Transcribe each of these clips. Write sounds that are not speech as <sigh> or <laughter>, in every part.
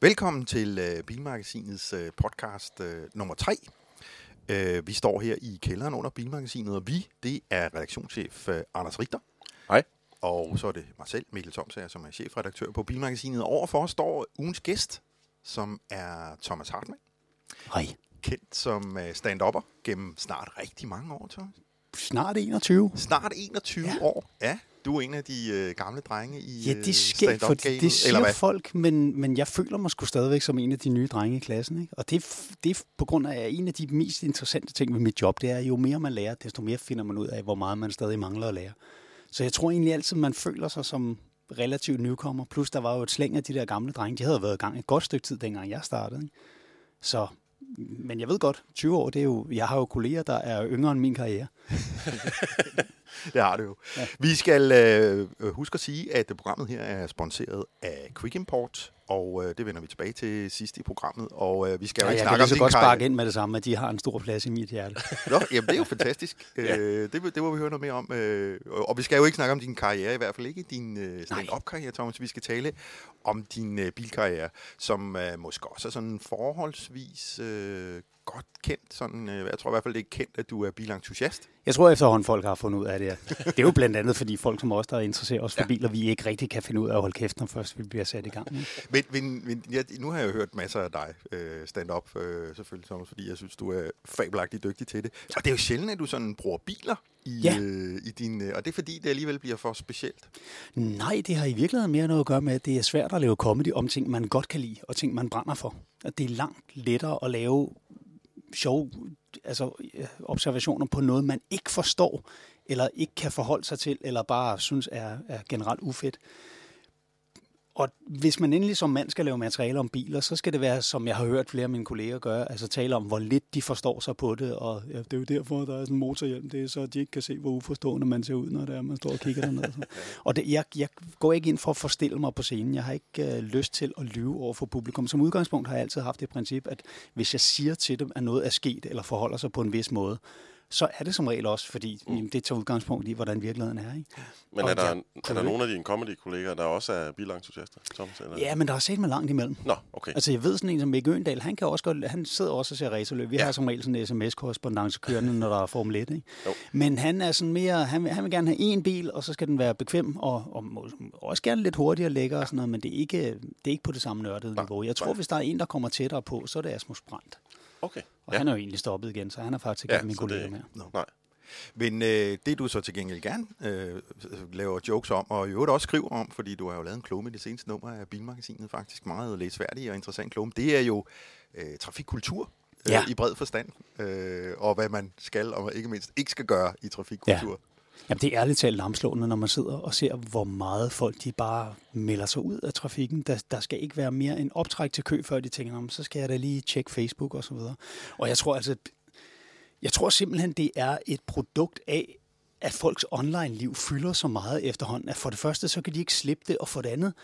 Velkommen til øh, Bilmagasinets øh, podcast øh, nummer 3. Øh, vi står her i kælderen under Bilmagasinet, og vi, det er redaktionschef øh, Anders Richter. Hej. Og så er det mig selv, Mikkel Thomsager, som er chefredaktør på Bilmagasinet. Overfor os står ugens gæst, som er Thomas Hartmann. Hej. Kendt som øh, stand-upper gennem snart rigtig mange år, Thomas. Snart 21. Snart 21 ja. år. Ja, du er en af de øh, gamle drenge i Ja, det er skægt, for stand-up-gamet, det siger eller hvad? folk, men, men jeg føler mig sgu stadigvæk som en af de nye drenge i klassen. Ikke? Og det, er det er på grund af, at en af de mest interessante ting ved mit job, det er, at jo mere man lærer, desto mere finder man ud af, hvor meget man stadig mangler at lære. Så jeg tror egentlig altid, man føler sig som relativt nykommer. Plus der var jo et slæng af de der gamle drenge. De havde været i gang et godt stykke tid, dengang jeg startede. Ikke? Så, men jeg ved godt, 20 år, det er jo, jeg har jo kolleger, der er yngre end min karriere. <laughs> <laughs> Det har det jo. Ja. Vi skal øh, huske at sige, at programmet her er sponsoreret af Quick Import, og øh, det vender vi tilbage til sidst i programmet. Og øh, vi skal jo Ja, ikke jeg snakke kan om så godt sparke ind med det samme, at de har en stor plads i mit hjerte. <laughs> Nå, jamen det er jo fantastisk. <laughs> øh, det, det må vi høre noget mere om. Øh, og og vi skal jo ikke snakke om din karriere, i hvert fald ikke din øh, stand-up-karriere, Thomas. Vi skal tale om din øh, bilkarriere, som øh, måske også er sådan forholdsvis øh, godt kendt. Sådan, øh, jeg tror i hvert fald, det er kendt, at du er bilentusiast. Jeg tror efterhånden, folk har fundet ud af det. ja. Det er jo blandt andet, fordi folk som os, der interesserer os for ja. biler, vi ikke rigtig kan finde ud af at holde kæft, når først vi bliver sat i gang. Men, men, men ja, nu har jeg jo hørt masser af dig øh, stand-up, øh, selvfølgelig, Thomas, fordi jeg synes, du er fabelagtigt dygtig til det. Og det er jo sjældent, at du sådan bruger biler i, Ja. øh, i din... Øh, og det er fordi, det alligevel bliver for specielt. Nej, det har i virkeligheden mere noget at gøre med, at det er svært at lave comedy om ting, man godt kan lide, og ting, man brænder for. At det er langt lettere at lave sjove altså, øh, observationer på noget, man ikke forstår, eller ikke kan forholde sig til, eller bare synes er, er generelt ufedt. Og hvis man endelig som mand skal lave materiale om biler, så skal det være, som jeg har hørt flere af mine kolleger gøre, altså tale om, hvor lidt de forstår sig på det, og ja, det er jo derfor, der er sådan en motorhjelm, det er så, at de ikke kan se, hvor uforstående man ser ud, når det er, man står og kigger dernede. Så. <laughs> Og det, jeg, jeg går ikke ind for at forstille mig på scenen. Jeg har ikke øh, lyst til at lyve over for publikum. Som udgangspunkt har jeg altid haft det princip, at hvis jeg siger til dem, at noget er sket, eller forholder sig på en vis måde, så er det som regel også, fordi mm. det tager udgangspunkt i, hvordan virkeligheden er. Ikke? Men Og er der, jeg er der nogle af dine comedy-kollegaer, der også er bilentusiaster, Thomas? Eller? Ja, men der er set mig langt imellem. Nå, okay. Altså, jeg ved sådan en som Mikke Øendal, han, kan også godt, han sidder også og ser racerløb. Vi Ja. ja. har som regel sådan en sms-korrespondance kørende, når der er Formel 1. Ikke? Jo. Men han er sådan mere, han, vil- han vil gerne have en bil, og så skal den være bekvem, og, og må- også gerne lidt hurtigere lækker og sådan noget, men det er ikke, det er ikke på det samme nørdede Nej, niveau. Jeg tror, nej. hvis der er en, der kommer tættere på, så er det Asmus Brandt. Okay. Og Ja. han er jo egentlig stoppet igen, så han er faktisk ikke Ja, min kollega mere. Nå. Nej. Men øh, det du så til gengæld gerne øh, laver jokes om, og i øvrigt også skriver om, fordi du har jo lavet en klumme i det seneste nummer af Bilmagasinet, faktisk meget læsværdig og interessant klumme, det er jo øh, trafikkultur øh, Ja. i bred forstand, øh, og hvad man skal og ikke mindst ikke skal gøre i trafikkultur. Ja. Jamen, det er ærligt talt lamslående, når man sidder og ser, hvor meget folk de bare melder sig ud af trafikken. Der, der skal ikke være mere en optræk til kø, før de tænker, om så skal jeg da lige tjekke Facebook og så videre. Og jeg tror altså, jeg tror simpelthen, det er et produkt af, at folks online-liv fylder så meget efterhånden, at for det første, så kan de ikke slippe det, og for det andet,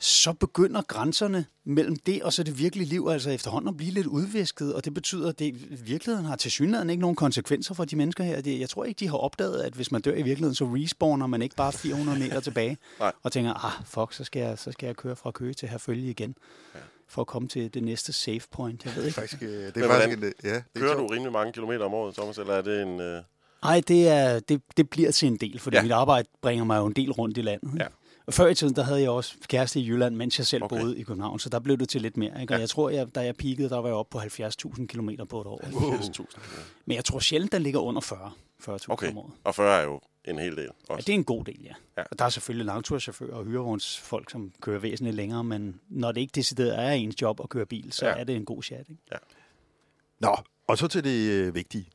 så begynder grænserne mellem det og så det virkelige liv altså efterhånden at blive lidt udvisket, og det betyder, at det, virkeligheden har til synligheden ikke nogen konsekvenser for de mennesker her. Det, jeg tror ikke, de har opdaget, at hvis man dør i virkeligheden, så respawner man ikke bare 400 <laughs> meter tilbage, Nej. og tænker, ah, fuck, så skal, jeg, så skal jeg køre fra Køge til Herfølge igen, ja. for at komme til det næste safe point. Jeg ved Det er ikke. faktisk, øh, det er Men faktisk en, ja, det er Kører du rimelig mange kilometer om året, Thomas, eller er det en... Øh... Nej, det, er, det, det bliver til en del, fordi Ja. mit arbejde bringer mig jo en del rundt i landet. Ja. Og før i tiden, der havde jeg også kæreste i Jylland, mens jeg selv Okay. boede i København, så der blev det til lidt mere. Ikke? Og Ja. jeg tror, jeg, da jeg peakede, der var jeg oppe på 70.000 km på et år. 80.000. Men jeg tror sjældent, der ligger under 40. 40.000 Okay, om året. og 40 er jo en hel del Ja, også. det er en god del, ja. Ja. ja. Og der er selvfølgelig langturschauffører og hyrevognsfolk, som kører væsentligt længere, men når det ikke decideret er ens job at køre bil, så Ja. ja. er det en god chat. Ikke? Nå, og så til det øh, vigtige,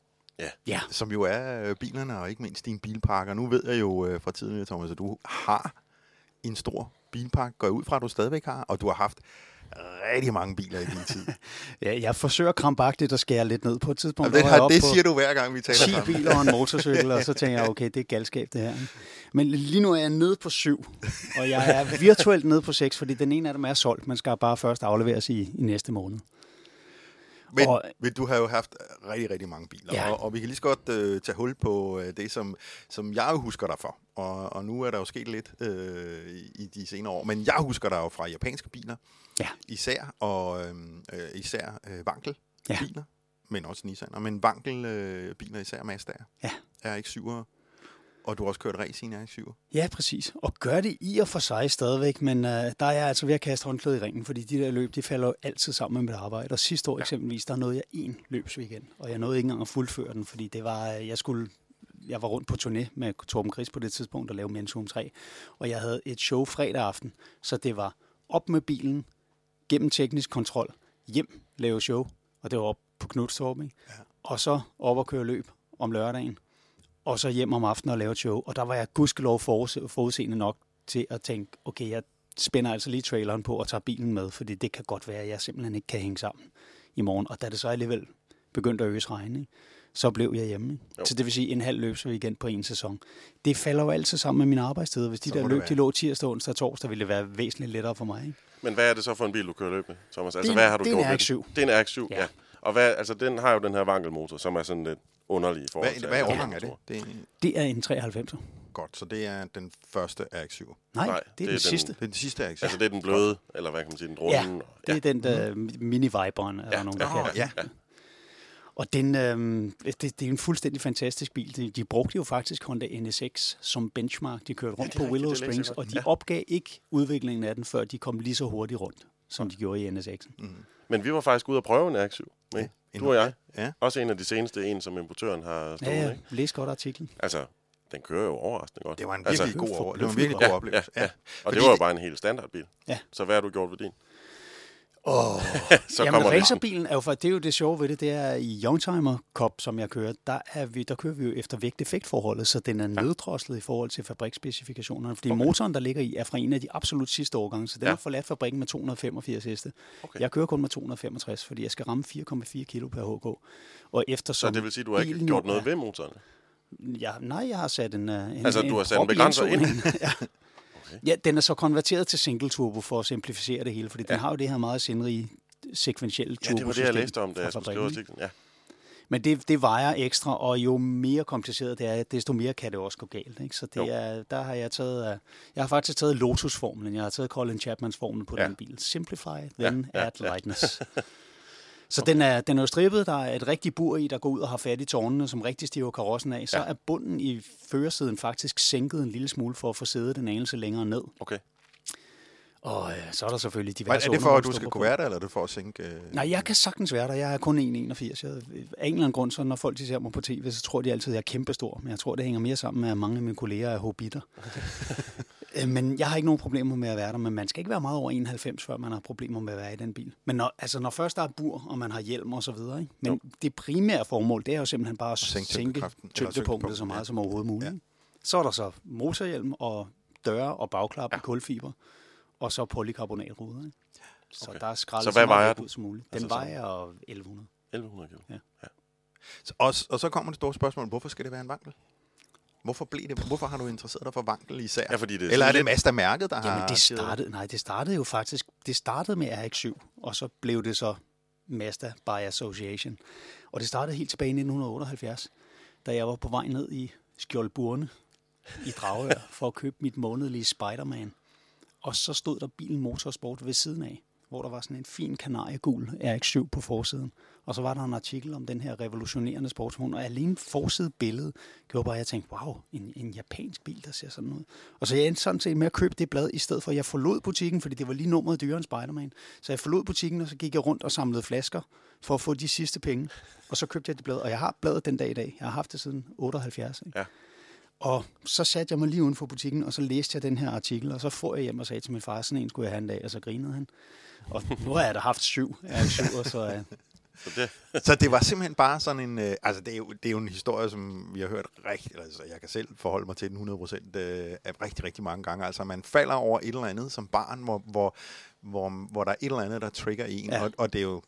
Ja. som jo er øh, bilerne og ikke mindst din bilpark. Og nu ved jeg jo øh, fra tiden, Thomas, at du har en stor bilpark, går jeg ud fra, at du stadigvæk har, og du har haft rigtig mange biler i din tid. <laughs> Ja, jeg forsøger krampagtigt at skære lidt ned på et tidspunkt. Jamen, det, har, det siger du hver gang, vi taler 10 sammen. biler og en <laughs> motorcykel, og så tænker jeg, okay, det er galskab det her. Men lige nu er jeg nede på syv, og jeg er virtuelt nede på seks, fordi den ene af dem er solgt. Man skal bare først afleveres i, i næste måned. Men, Og- men du har jo haft rigtig, rigtig mange biler, Ja. og, og vi kan lige så godt øh, tage hul på øh, det, som, som jeg husker dig for. Og, og nu er der jo sket lidt øh, i, de senere år. Men jeg husker der jo fra japanske biler, Ja. især, og øhm, øh, især øh, Wankel Ja. men også Nissan, men Wankel øh, biler, især Mazda'er, Ja. er ikke 7'ere. Og du har også kørt race i en R7'er. Ja, præcis. Og gør det i og for sig stadigvæk, men øh, der er jeg altså ved at kaste håndklædet i ringen, fordi de der løb, de falder jo altid sammen med mit arbejde. Og sidste år eksempelvis, der nåede jeg en løbsweekend, og jeg nåede ikke engang at fuldføre den, fordi det var, øh, jeg skulle jeg var rundt på turné med Torben Gris på det tidspunkt og lavede Mensum 3, og jeg havde et show fredag aften, så det var op med bilen, gennem teknisk kontrol, hjem, lave show, og det var op på Knudstorp? Ja. og så op og køre løb om lørdagen, og så hjem om aftenen og lave et show. Og der var jeg gudskelov forudse- forudseende nok til at tænke, okay, jeg spænder altså lige traileren på og tager bilen med, fordi det kan godt være, at jeg simpelthen ikke kan hænge sammen i morgen. Og da det så alligevel begyndte at øse regn, ikke? Så blev jeg hjemme. Jo. Så det vil sige en halv løbsweekend på en sæson. Det falder jo altid sammen med mine arbejdstider. Hvis de Så der det løb, de lå tirsdag, onsdag og torsdag, ville det være væsentligt lettere for mig. Ikke? Men hvad er det så for en bil, du kører løb med, Thomas? Altså, Det er en- hvad har du det er en gjort ved RX-7. den? Det er en RX-7, ja. Ja. ja. Og hvad, altså, den har jo den her vankelmotor, som er sådan lidt underlig i forhold Hvad, til hvad årgang er det? det er, Det er en 93'er. godt, så det er den første RX-7. Nej, Nej, det er den sidste. Det er den sidste RX-7. Altså, det er den bløde, eller hvad kan man sige, den runde. Ja, det er den der mini-viberen, er der Ja. nogen, der Nå, kalder den. ja. Ja. Og den, øh, det, det er en fuldstændig fantastisk bil. De, de brugte jo faktisk Honda NSX som benchmark. De kørte rundt er på Willow rigtigt, Springs, og de Ja. opgav ikke udviklingen af den, før de kom lige så hurtigt rundt, som de gjorde i NSX'en. Mm. Men vi var faktisk ude at prøve en RX-7. Ja, Ja. en- Du og jeg. Ja. Også en af de seneste, en som importøren har stået, Ja, ja, ikke? læs godt artiklen. Altså, den kører jo overraskende godt. Det var en altså, virkelig god, for- det var en virkelig ja, god oplevelse. Ja, ja. Og Fordi det var jo bare en helt standardbil. Ja. Så hvad har du gjort ved din? Oh. <laughs> Så Jamen, racerbilen er jo, for, det er jo det sjove ved det, det er i Youngtimer Cup, som jeg kører, der, er vi, der kører vi jo efter vægt-effektforholdet, så den er nøddroslet i forhold til fabriksspecifikationerne, fordi okay. motoren, der ligger i, er fra en af de absolut sidste årgange, så den Ja. ja. har forladt fabrikken med 285 heste. Okay. Jeg kører kun med 265, fordi jeg skal ramme 4,4 kilo per HK. Og eftersom Så det vil sige, at du har ikke gjort jo noget ved motoren? Ja, nej, jeg har sat en, uh, en Altså, en du har sat en begrænser ind? indsugningen. <laughs> ja. Ja, den er så konverteret til single turbo for at simplificere det hele, fordi ja. den har jo det her meget sindrige sekventielle Ja, det var det, jeg læste om, da jeg skulle skrive artiklen. Ja. Men det, det vejer ekstra, og jo mere kompliceret det er, desto mere kan det også gå galt. Ikke? Så Jo. det er, der har jeg taget, øh, jeg har faktisk taget Lotus-formlen, jeg har taget Colin Chapmans formel på Ja. den bil. Simplify, then ja, add ja. lightness. <laughs> Så den er, den er jo strippet, der er et rigtigt bur i, der går ud og har fat i tårnene, som rigtig stiver karossen af. Så ja. er bunden i førersiden faktisk sænket en lille smule for at få sædet den anelse længere ned. Okay. Og øh, så er der selvfølgelig diverse er det for, at du skal kunne være der, eller er det for at sænke... Øh... Nej, jeg kan sagtens være der. Jeg er kun 1,81. Jeg, af en eller anden grund, så når folk ser mig på tv, så tror de altid, at jeg er kæmpestor. Men jeg tror, det hænger mere sammen med, at mange af mine kolleger er hobitter. <laughs> Øh, men jeg har ikke nogen problemer med at være der. Men man skal ikke være meget over 91, før man har problemer med at være i den bil. Men når, altså, når først der er bur, og man har hjelm og så videre. Ikke? Men Jo. det primære formål, det er jo simpelthen bare at sænke sænke, sænke tyngdepunktet så meget ja. som overhovedet muligt. Ja. Så er der så motorhjelm og døre og bagklap ja. i kulfiber. Og så polycarbonatruder. Ikke? Så Okay. der er skrællet Så så, hvad så meget vejer vægt den? ud som muligt. Den Altså, så- vejer 1100. 1100 kilo. Og, og så kommer det store spørgsmål, hvorfor skal det være en vankel? Hvorfor, blev det, hvorfor har du interesseret dig for vankel især? Ja, fordi det er Eller er det Mazda-mærket, der har... Jamen, det givet- startede, nej, det startede jo faktisk, det startede med RX-7, og så blev det så Mazda by Association. Og det startede helt tilbage i 1978, da jeg var på vej ned i Skjoldburne i Dragør for at købe mit månedlige Spider-Man. Og så stod der bilen Motorsport ved siden af, hvor der var sådan en fin kanariegul RX-7 på forsiden. Og så var der en artikel om den her revolutionerende sportsvogn, og alene forside billede gjorde bare, at jeg tænkte, wow, en, en japansk bil, der ser sådan ud. Og så jeg endte sådan set med at købe det blad, i stedet for at jeg forlod butikken, fordi det var lige nummeret dyrere end Spider-Man. Så jeg forlod butikken, og så gik jeg rundt og samlede flasker for at få de sidste penge. Og så købte jeg det blad, og jeg har bladet den dag i dag. Jeg har haft det siden 78. Ikke? Ja. Og så satte jeg mig lige uden for butikken, og så læste jeg den her artikel, og så får jeg hjem og sagde til min far, sådan en skulle jeg have en dag, og så grinede han. Og nu har jeg da haft syv, er syv, og så er Så det, Så det var simpelthen bare sådan en... Øh, altså, det er, jo, det er jo en historie, som vi har hørt rigtig... Altså, jeg kan selv forholde mig til den 100 procent øh, af rigtig, rigtig mange gange. Altså, man falder over et eller andet som barn, hvor, hvor, hvor, hvor der er et eller andet, der trigger en. Ja. Og, og det er jo...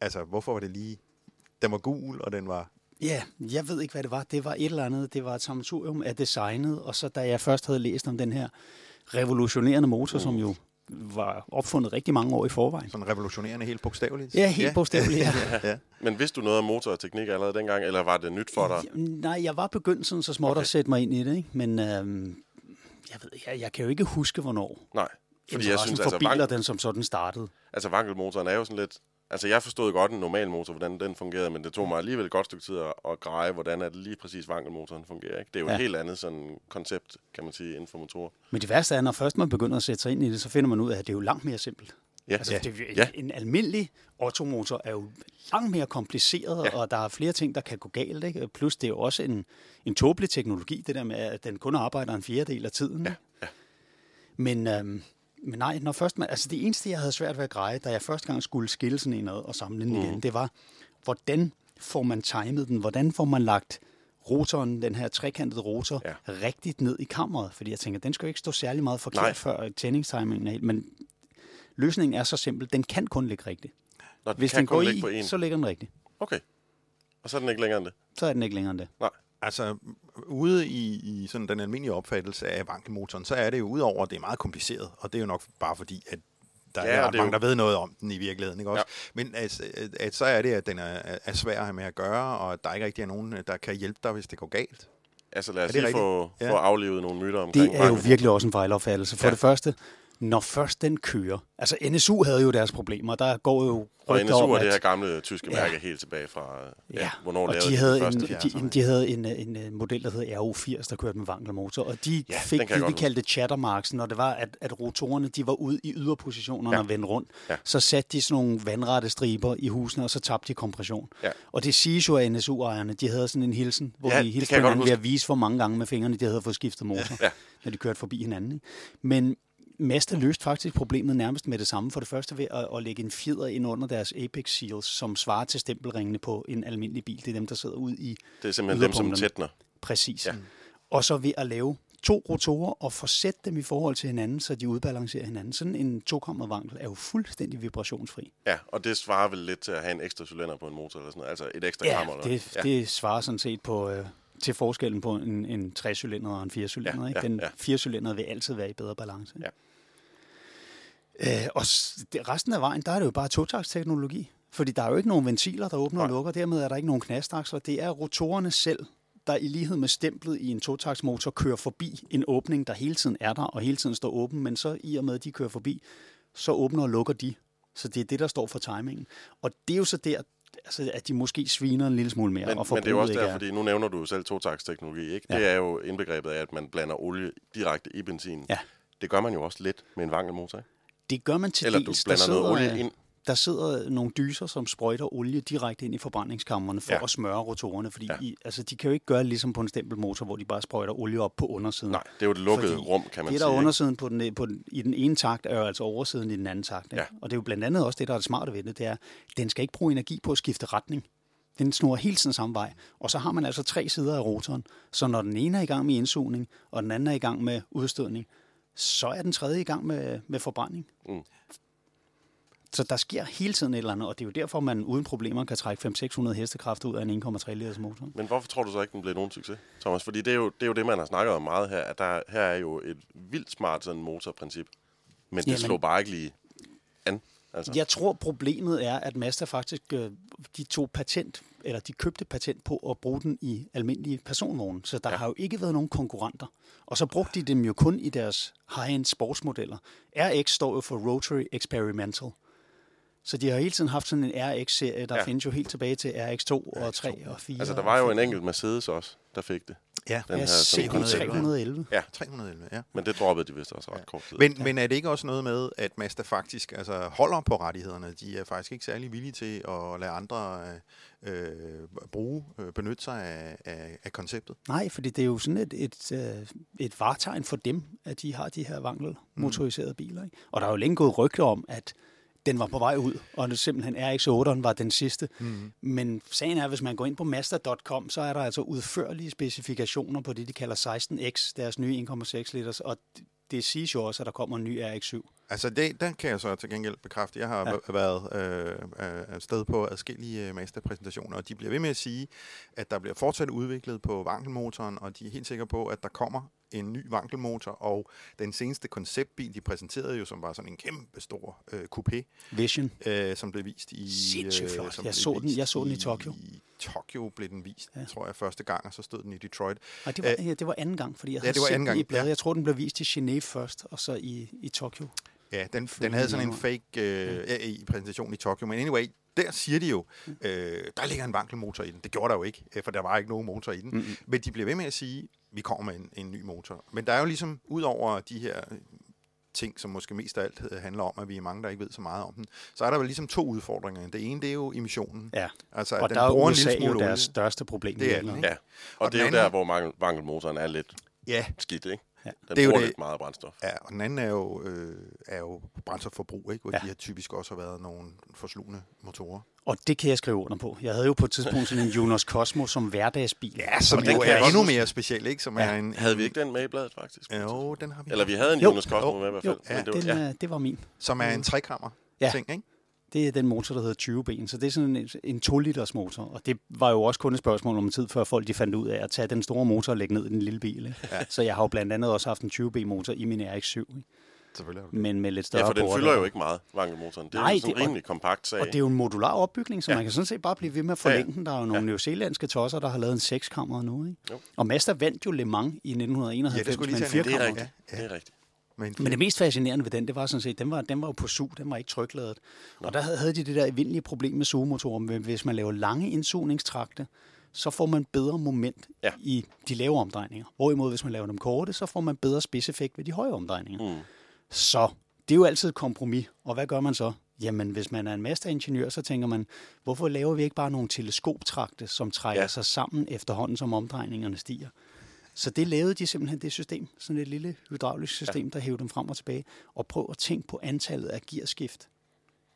Altså, hvorfor var det lige... Den var gul, og den var... Ja, jeg ved ikke, hvad det var. Det var et eller andet. Det var et sammensurium af designet, og så da jeg først havde læst om den her revolutionerende motor, som jo var opfundet rigtig mange år i forvejen. Sådan revolutionerende helt bogstaveligt. Ja, helt bogstaveligt, <laughs> ja. ja. Men vidste du noget om motor og teknik allerede dengang, eller var det nyt for dig? Nej, jeg var begyndt sådan så småt okay. at sætte mig ind i det, ikke? men øhm, jeg, ved, jeg, jeg kan jo ikke huske, hvornår. Nej, fordi jeg synes, for altså, biler, den som sådan startede. Altså vankelmotoren er jo sådan lidt... Altså jeg forstod godt en normal motor, hvordan den fungerede, men det tog mig alligevel et godt stykke tid at, at greje, hvordan det lige præcis vankelmotoren fungerer. Ikke? Det er jo ja. et helt andet sådan koncept, kan man sige, inden for motorer. Men det værste er, når først man begynder at sætte sig ind i det, så finder man ud af, at det er jo langt mere simpelt. Ja. Altså, ja. Det, ja. En almindelig automotor er jo langt mere kompliceret, ja. og der er flere ting, der kan gå galt. Ikke? Plus det er jo også en, en tåbelig teknologi, det der med, at den kun arbejder en fjerdedel af tiden. Ja. Ja. Men, øhm, men nej, når først man, altså det eneste, jeg havde svært ved at greje, da jeg første gang skulle skille sådan en ad og samle den mm. igen, det var, hvordan får man timet den? Hvordan får man lagt rotoren, den her trekantede rotor, ja. rigtigt ned i kammeret? Fordi jeg tænker, den skal jo ikke stå særlig meget forkert, Nej. før tændingstimingen er helt. Men løsningen er så simpel, den kan kun ligge rigtigt. Nå, den Hvis kan den kun går ligge i, på en. så ligger den rigtigt. Okay. Og så er den ikke længere end det? Så er den ikke længere end det. Nej. Altså, ude i, i sådan den almindelige opfattelse af vankelmotoren, så er det jo udover, at det er meget kompliceret, og det er jo nok bare fordi, at der Ja, ja, er er mange, jo- der ved noget om den i virkeligheden. Ikke også? Ja. Men altså, at, at så er det, at den er, er svær at have med at gøre, og at der ikke rigtig er nogen, der kan hjælpe dig, hvis det går galt. Altså lad os lige få, rigtigt? få Ja. aflevet nogle myter omkring Det er jo virkelig også en fejlopfattelse. For Ja. ja. det første, når først den kører. Altså NSU havde jo deres problemer. Der går jo Og NSU om, er at... det her gamle tyske Ja. mærke helt tilbage fra, ja, Ja, hvornår og lavede de havde, en, første? de, de havde en, en, en model, der hed RO80, der kørte med vankelmotor, og de Ja, ja, fik det, vi kaldte chattermarks, når det var, at, at rotorerne de var ude i yderpositionerne Ja. ja. og vendte rundt. Ja. Så satte de sådan nogle vandrette striber i husene, og så tabte de kompression. Ja. Og det siges jo af NSU-ejerne, de havde sådan en hilsen, hvor Ja, ja, de hilste hinanden ved at vise, hvor mange gange med fingrene de havde fået skiftet motor, Ja. når de kørte forbi hinanden. Ikke? Men Mazda løste faktisk problemet nærmest med det samme. For det første ved at, at lægge en fjeder ind under deres Apex Seals, som svarer til stempelringene på en almindelig bil. Det er dem, der sidder ude i Det er simpelthen dem, som tætner. Præcis. Ja. Ja. Og så ved at lave to rotorer og forsætte dem i forhold til hinanden, så de udbalancerer hinanden. Sådan en tokammeret vankel er jo fuldstændig vibrationsfri. Ja, og det svarer vel lidt til at have en ekstra cylinder på en motor eller sådan noget. Altså et ekstra Ja, kammer. eller- det, det svarer sådan set på, øh, til forskellen på en, en 3-cylinder og en 4-cylinder. Ja, ikke? Den ja. 4-cylinder vil altid være i bedre balance. Ja. Øh, og det, resten af vejen, der er det jo bare totaktsteknologi. Fordi der er jo ikke nogen ventiler, der åbner Nej. og lukker. Dermed er der ikke nogen knastaksler. Det er rotorerne selv, der i lighed med stemplet i en totaktsmotor kører forbi en åbning, der hele tiden er der og hele tiden står åben. Men så i og med, at de kører forbi, så åbner og lukker de. Så det er det, der står for timingen. Og det er jo så der, altså, at de måske sviner en lille smule mere. Men, og men det er jo også ikke der, er- fordi nu nævner du selv totaktsteknologi, ikke? Det Ja. er jo indbegrebet af, at man blander olie direkte i benzin. Ja. Det gør man jo også lidt med en vankelmotor, ikke? Det gør man til Eller du dels. blander der noget olie ind. Der sidder nogle dyser, som sprøjter olie direkte ind i forbrændingskammerne for Ja. at smøre rotorerne, fordi Ja. i, altså, de kan jo ikke gøre ligesom på en stempelmotor, hvor de bare sprøjter olie op på undersiden. Nej, det er jo et lukket Fordi rum, kan man det, sige. der er ikke? undersiden på den, på den, i den ene takt, er jo altså oversiden i den anden takt. Ikke? Ja. Og det er jo blandt andet også det, der er det smarte ved det, det er, den skal ikke bruge energi på at skifte retning. Den snurrer hele tiden samme vej. Og så har man altså tre sider af rotoren. Så når den ene er i gang med indsugning, og den anden er i gang med udstødning, så er den tredje i gang med, med forbrænding. Mm. Så der sker hele tiden et eller andet, og det er jo derfor, man uden problemer kan trække 500-600 hestekræfter ud af en 1,3 liters motor. Men hvorfor tror du så ikke, den blev nogen succes, Thomas? Fordi det er jo det, er jo det man har snakket om meget her, at der, her er jo et vildt smart sådan motorprincip. Men det Jamen- slår bare ikke lige an. Altså. Jeg tror, problemet er, at Mazda faktisk øh, de tog patent, eller de købte patent på at bruge den i almindelige personvogne. Så der Ja. ja. har jo ikke været nogen konkurrenter. Og så brugte de dem jo kun i deres high-end sportsmodeller. RX står jo for Rotary Experimental. Så de har hele tiden haft sådan en RX-serie, der Ja. ja. findes jo helt tilbage til RX2 og 3 og 4. Altså, der var jo en enkelt Mercedes også, der fik det. Ja, Den Ja, her, som CB koncept. 311. Ja, 311, ja. men det droppede de vist også ret kort tid. Men, men er det ikke også noget med, at Mazda faktisk altså, holder på rettighederne? De er faktisk ikke særlig villige til at lade andre øh, bruge, øh, benytte sig af, af, af konceptet. Nej, fordi det er jo sådan et, et, øh, et vartegn for dem, at de har de her vankelmotoriserede biler. Ikke? Og der er jo længe gået rygter om, at den var på vej ud, og det simpelthen RX-8'eren var den sidste. Mm. Men sagen er, at hvis man går ind på Mazda.com, så er der altså udførlige specifikationer på det, de kalder 16X, deres nye 1,6 liters, og det siges jo også, at der kommer en ny RX-7. Altså, det, den kan jeg så til gengæld bekræfte. Jeg har ja. været øh, øh, sted på adskillige øh, Mazda-præsentationer, og de bliver ved med at sige, at der bliver fortsat udviklet på vankelmotoren, og de er helt sikre på, at der kommer en ny vankelmotor, og den seneste konceptbil, de præsenterede jo, som var sådan en kæmpe stor øh, coupé. Vision. Øh, som blev vist i... Sindssygt flot. Øh, jeg, så den, jeg så den i Tokyo. I Tokyo blev den vist, ja. tror jeg, første gang, og så stod den i Detroit. Nej, det var, Æh, ja, det var anden gang, fordi jeg ja, havde det var set anden gang. i bladet. Ja. Jeg tror, den blev vist i Genève først, og så i, i Tokyo. Ja, den, den havde sådan en fake øh, ja. i præsentation i Tokyo, men anyway, der siger de jo, mm. øh, der ligger en vankelmotor i den. Det gjorde der jo ikke, øh, for der var ikke nogen motor i den. Mm-hmm. Men de bliver ved med at sige, vi kommer med en, en ny motor. Men der er jo ligesom, ud over de her ting, som måske mest af alt øh, handler om, at vi er mange, der ikke ved så meget om den, så er der vel ligesom to udfordringer. Det ene, det er jo emissionen. Ja, altså, og den der er bruger USA en lille jo deres største problem. Det er den, Ja, og, og det er jo der, hvor vankelmotoren er lidt ja. skidt, ikke? Ja. Den det er bruger jo det. lidt meget brændstof. Ja, og den anden er jo, øh, er jo brændstofforbrug, ikke? hvor ja. de har typisk også har været nogle forslugende motorer. Og det kan jeg skrive under på. Jeg havde jo på et tidspunkt sådan en Junos Cosmo som hverdagsbil. Ja, som jo er endnu mere speciel, ikke? Som ja. er en, havde vi ikke den med i bladet, faktisk? Jo, den har vi. Eller vi havde en jo. Junos Cosmo jo. med i hvert fald. Jo, ja, det, var, den, ja. det var min. Som er en trekammer ja. ting, ikke? Det er den motor, der hedder 20 ben, så det er sådan en, en 2-liters motor. Og det var jo også kun et spørgsmål om tid, før folk de fandt ud af at tage den store motor og lægge ned i den lille bil. Ikke? Ja. Så jeg har jo blandt andet også haft en 20 ben motor i min RX-7. Ikke? Men med lidt større Ja, for den fylder jo ikke meget, vankelmotoren. Det er Nej, jo sådan en rimelig kompakt sag. Og det er jo en modular opbygning, så ja. man kan sådan set bare blive ved med at forlænge ja. den. Der er jo nogle ja. neozelandske tosser, der har lavet en sekskammer nu. Ikke? Jo. Og Mazda vandt jo Le Mans i 1991 ja, med en firkammer. Det er rigtigt. Ja. Det er rigtigt. Men, Men det mest fascinerende ved den, det var sådan set, den var, den var jo på SU, den var ikke trykladet. Og der havde de det der evindelige problem med sugemotoren, hvis man laver lange indsugningstrakte, så får man bedre moment ja. i de lave omdrejninger. Hvorimod, hvis man laver dem korte, så får man bedre spidseffekt ved de høje omdrejninger. Mm. Så det er jo altid et kompromis. Og hvad gør man så? Jamen, hvis man er en masteringeniør, så tænker man, hvorfor laver vi ikke bare nogle teleskoptrakte, som trækker ja. sig sammen efterhånden, som omdrejningerne stiger? Så det lavede de simpelthen det system, sådan et lille hydraulisk system, ja. der hævde dem frem og tilbage. Og prøv at tænke på antallet af gearskift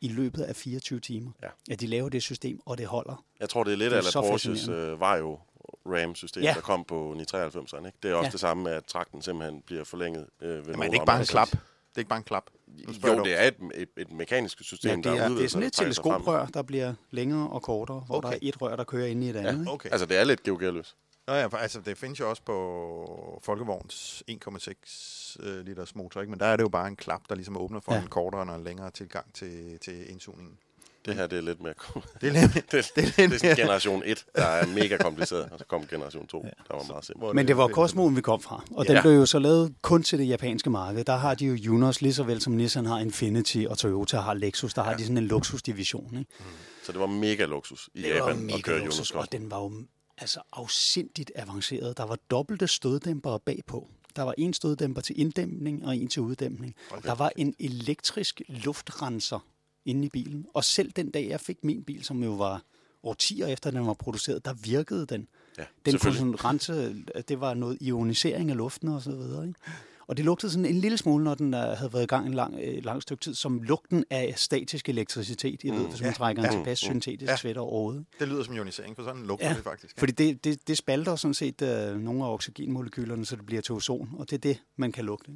i løbet af 24 timer. Ja. At de laver det system, og det holder. Jeg tror, det er lidt af Porsches uh, Vario RAM-system, ja. der kom på 993'eren. Ikke? Det er også ja. det samme med, at trakten simpelthen bliver forlænget. Øh, ved Jamen, det er ikke bare en klap. Det er ikke bare en klap. Jo, det er et, et, et mekanisk system, ja, det er, der er Det er sådan et teleskoprør, der bliver længere og kortere, hvor okay. der er et rør, der kører ind i et andet. Ja, okay. Altså, det er lidt geogearløst. Nå ja, altså det findes jo også på Folkevogns 1,6 øh, liters motor, ikke? men der er det jo bare en klap, der ligesom åbner for ja. en kortere og en længere tilgang til, til indsugningen. Det her det er lidt mere det er lidt, <laughs> det, det, er lidt det er generation 1, der er mega kompliceret, og så kom generation 2, ja. der var meget simpelt. Men det var Cosmoen, vi kom fra, og den ja. blev jo så lavet kun til det japanske marked. Der har de jo Junos, lige så vel som Nissan har Infinity, og Toyota har Lexus, der ja. har de sådan en luksusdivision. Ikke? Mm. Så det var mega luksus i det Japan at køre Junos Og den var jo altså afsindigt avanceret. Der var dobbelte støddæmpere bagpå. Der var en støddæmper til inddæmning og en til uddæmning. Okay. Der var en elektrisk luftrenser inde i bilen. Og selv den dag, jeg fik min bil, som jo var årtier efter, den var produceret, der virkede den. Ja, den kunne sådan rense, det var noget ionisering af luften og så videre. Ikke? Og det lugtede sådan en lille smule, når den uh, havde været i gang en lang, uh, lang stykke tid, som lugten af statisk elektricitet. I mm. ved, hvis man ja, trækker ja, en tilpas mm, syntetisk ja. svæt over hovedet. Det lyder som ionisering, for sådan lugter ja, det faktisk. Ja. Fordi det, det, det spalter sådan set uh, nogle af oxygenmolekylerne, så det bliver til ozon, og det er det, man kan lugte.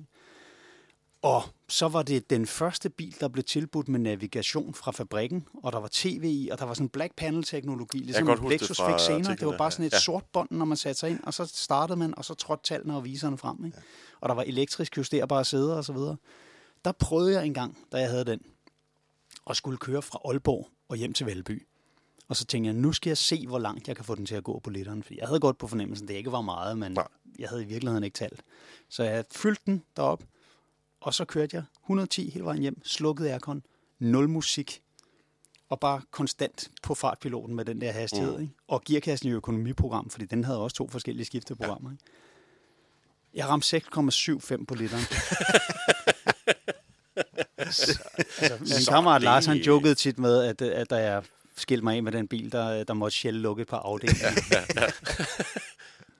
Og så var det den første bil, der blev tilbudt med navigation fra fabrikken, og der var tv i, og der var sådan black panel-teknologi, ligesom Lexus fik senere. Det var bare sådan et ja. sort bånd, når man satte sig ind, og så startede man, og så trådte tallene og viserne frem. Ikke? Ja og der var elektrisk justerbare sæder osv. Der prøvede jeg engang, da jeg havde den, og skulle køre fra Aalborg og hjem til Valby. Og så tænkte jeg, nu skal jeg se, hvor langt jeg kan få den til at gå på literen. For jeg havde godt på fornemmelsen, det ikke var meget, men Nej. jeg havde i virkeligheden ikke talt. Så jeg fyldte den derop, og så kørte jeg 110 hele vejen hjem, slukkede aircon, nul musik, og bare konstant på fartpiloten med den der hastighed. Mm. Ikke? Og gearkassen i økonomiprogram, fordi den havde også to forskellige skifteprogrammer. Ja. Ikke? Jeg ramte 6,75 på literen. <laughs> altså, min kammerat Lars, han jokede tit med, at, at da jeg skilte mig af med den bil, der, der måtte Shell lukke ja, ja, ja.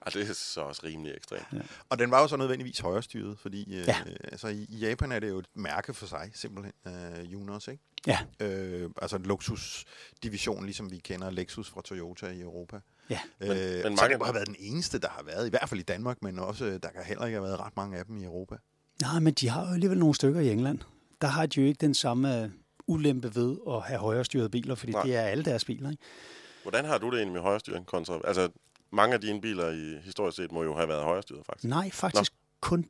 Og det er så også rimelig ekstremt. Ja. Og den var jo så nødvendigvis højrestyret, fordi øh, ja. øh, altså, i, i Japan er det jo et mærke for sig, simpelthen, øh, Junos, ikke? Ja. Øh, altså en luksusdivision, ligesom vi kender Lexus fra Toyota i Europa. Ja. Øh, men, men mange... Så det har været den eneste, der har været, i hvert fald i Danmark, men også, der kan heller ikke have været ret mange af dem i Europa. Nej, men de har jo alligevel nogle stykker i England. Der har de jo ikke den samme ulempe ved at have højrestyrede biler, fordi. Nej. det er alle deres biler. Ikke? Hvordan har du det egentlig med højrestyring kontra... Altså, mange af dine biler i historisk set må jo have været højrestyret, faktisk. Nej, faktisk Nå. kun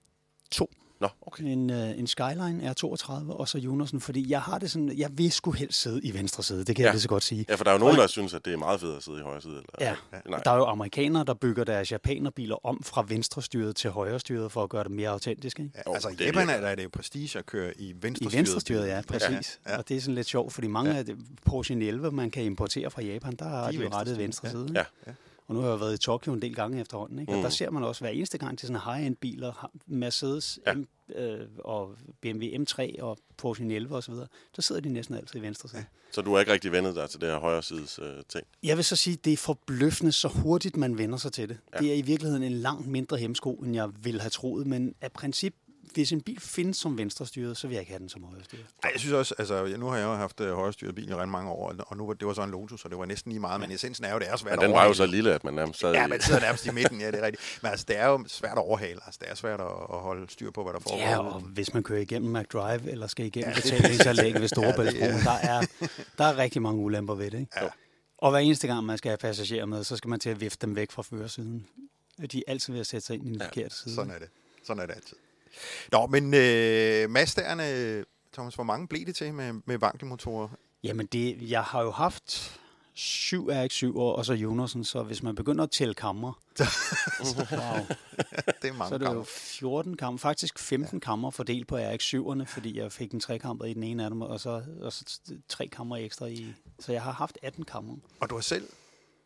to. Nå, okay. En, uh, en Skyline R32 og så Jonasen, fordi jeg har det sådan, jeg vil sgu helst sidde i venstre side, det kan ja. Ja. jeg lige så godt sige. Ja, for der er jo nogen, der synes, at det er meget fedt at sidde i højre side. Eller, Ja, Nej. der er jo amerikanere, der bygger deres japanerbiler om fra venstrestyret til højrestyret for at gøre det mere autentisk. Ikke? Ja, altså, i Japan er, der er det jo prestige at køre i I venstrestyret. venstrestyret, ja, præcis. Ja, Ja, ja. Og det er sådan lidt sjovt, fordi mange Ja. ja. af det, Porsche 911, man kan importere fra Japan, der har er de, jo rettet venstrestyret, venstre ja. side. Ja. ikke? Og nu har jeg været i Tokyo en del gange efterhånden, ikke? og Mm. der ser man også hver eneste gang til sådan high-end biler, Mercedes Ja. M, øh, og BMW M3 og Porsche 911 osv., der sidder de næsten altid i venstre side. Så du har ikke rigtig vendet dig til det her højre sides øh, ting. Jeg vil så sige, det er forbløffende, så hurtigt man vender sig til det. Ja. Ja. Det er i virkeligheden en langt mindre hemsko, end jeg ville have troet, men af princip, hvis en bil findes som venstrestyret, så vil jeg ikke have den som højrestyret. Ej, jeg synes også, altså, ja, nu har jeg jo haft uh, højrestyret bil i ret mange år, og nu var det var så en Lotus, så det var næsten lige meget, men essensen er jo, det er svært at den var jo så lille, at man nærmest sad Ja, man sidder nærmest i midten, ja, det er rigtigt. Men altså, det er jo svært at overhale, altså, det er svært at, at holde styr på, hvad der foregår. Ja, og hvis man kører igennem McDrive, eller skal igennem Ja, <laughs> ja, det- betalingsanlæg ved Storebæltsbroen, Ja, ja, der, er, der er rigtig mange ulemper ved det. Ikke? Ja. Og hver eneste gang, man skal have passagerer med, så skal man til at vifte dem væk fra førersiden. De er altid ved at sætte sig ind i den Ja, ja, forkerte side. Sådan er det. Sådan er det altid. Nå, men øh, Mazda'erne, Thomas, hvor mange blev det til med, med vankelmotorer? Jamen, det, jeg har jo haft syv RX-7'er, og så Jonasen, så hvis man begynder at tælle kammer, <laughs> wow, Det er mange så er det jo kammer. 14 kammer, faktisk 15 ja. kammer fordelt på RX-7'erne, fordi jeg fik en trekammer i den ene af dem, og så, og så tre kammer ekstra i... Så jeg har haft 18 kammer. Og du har selv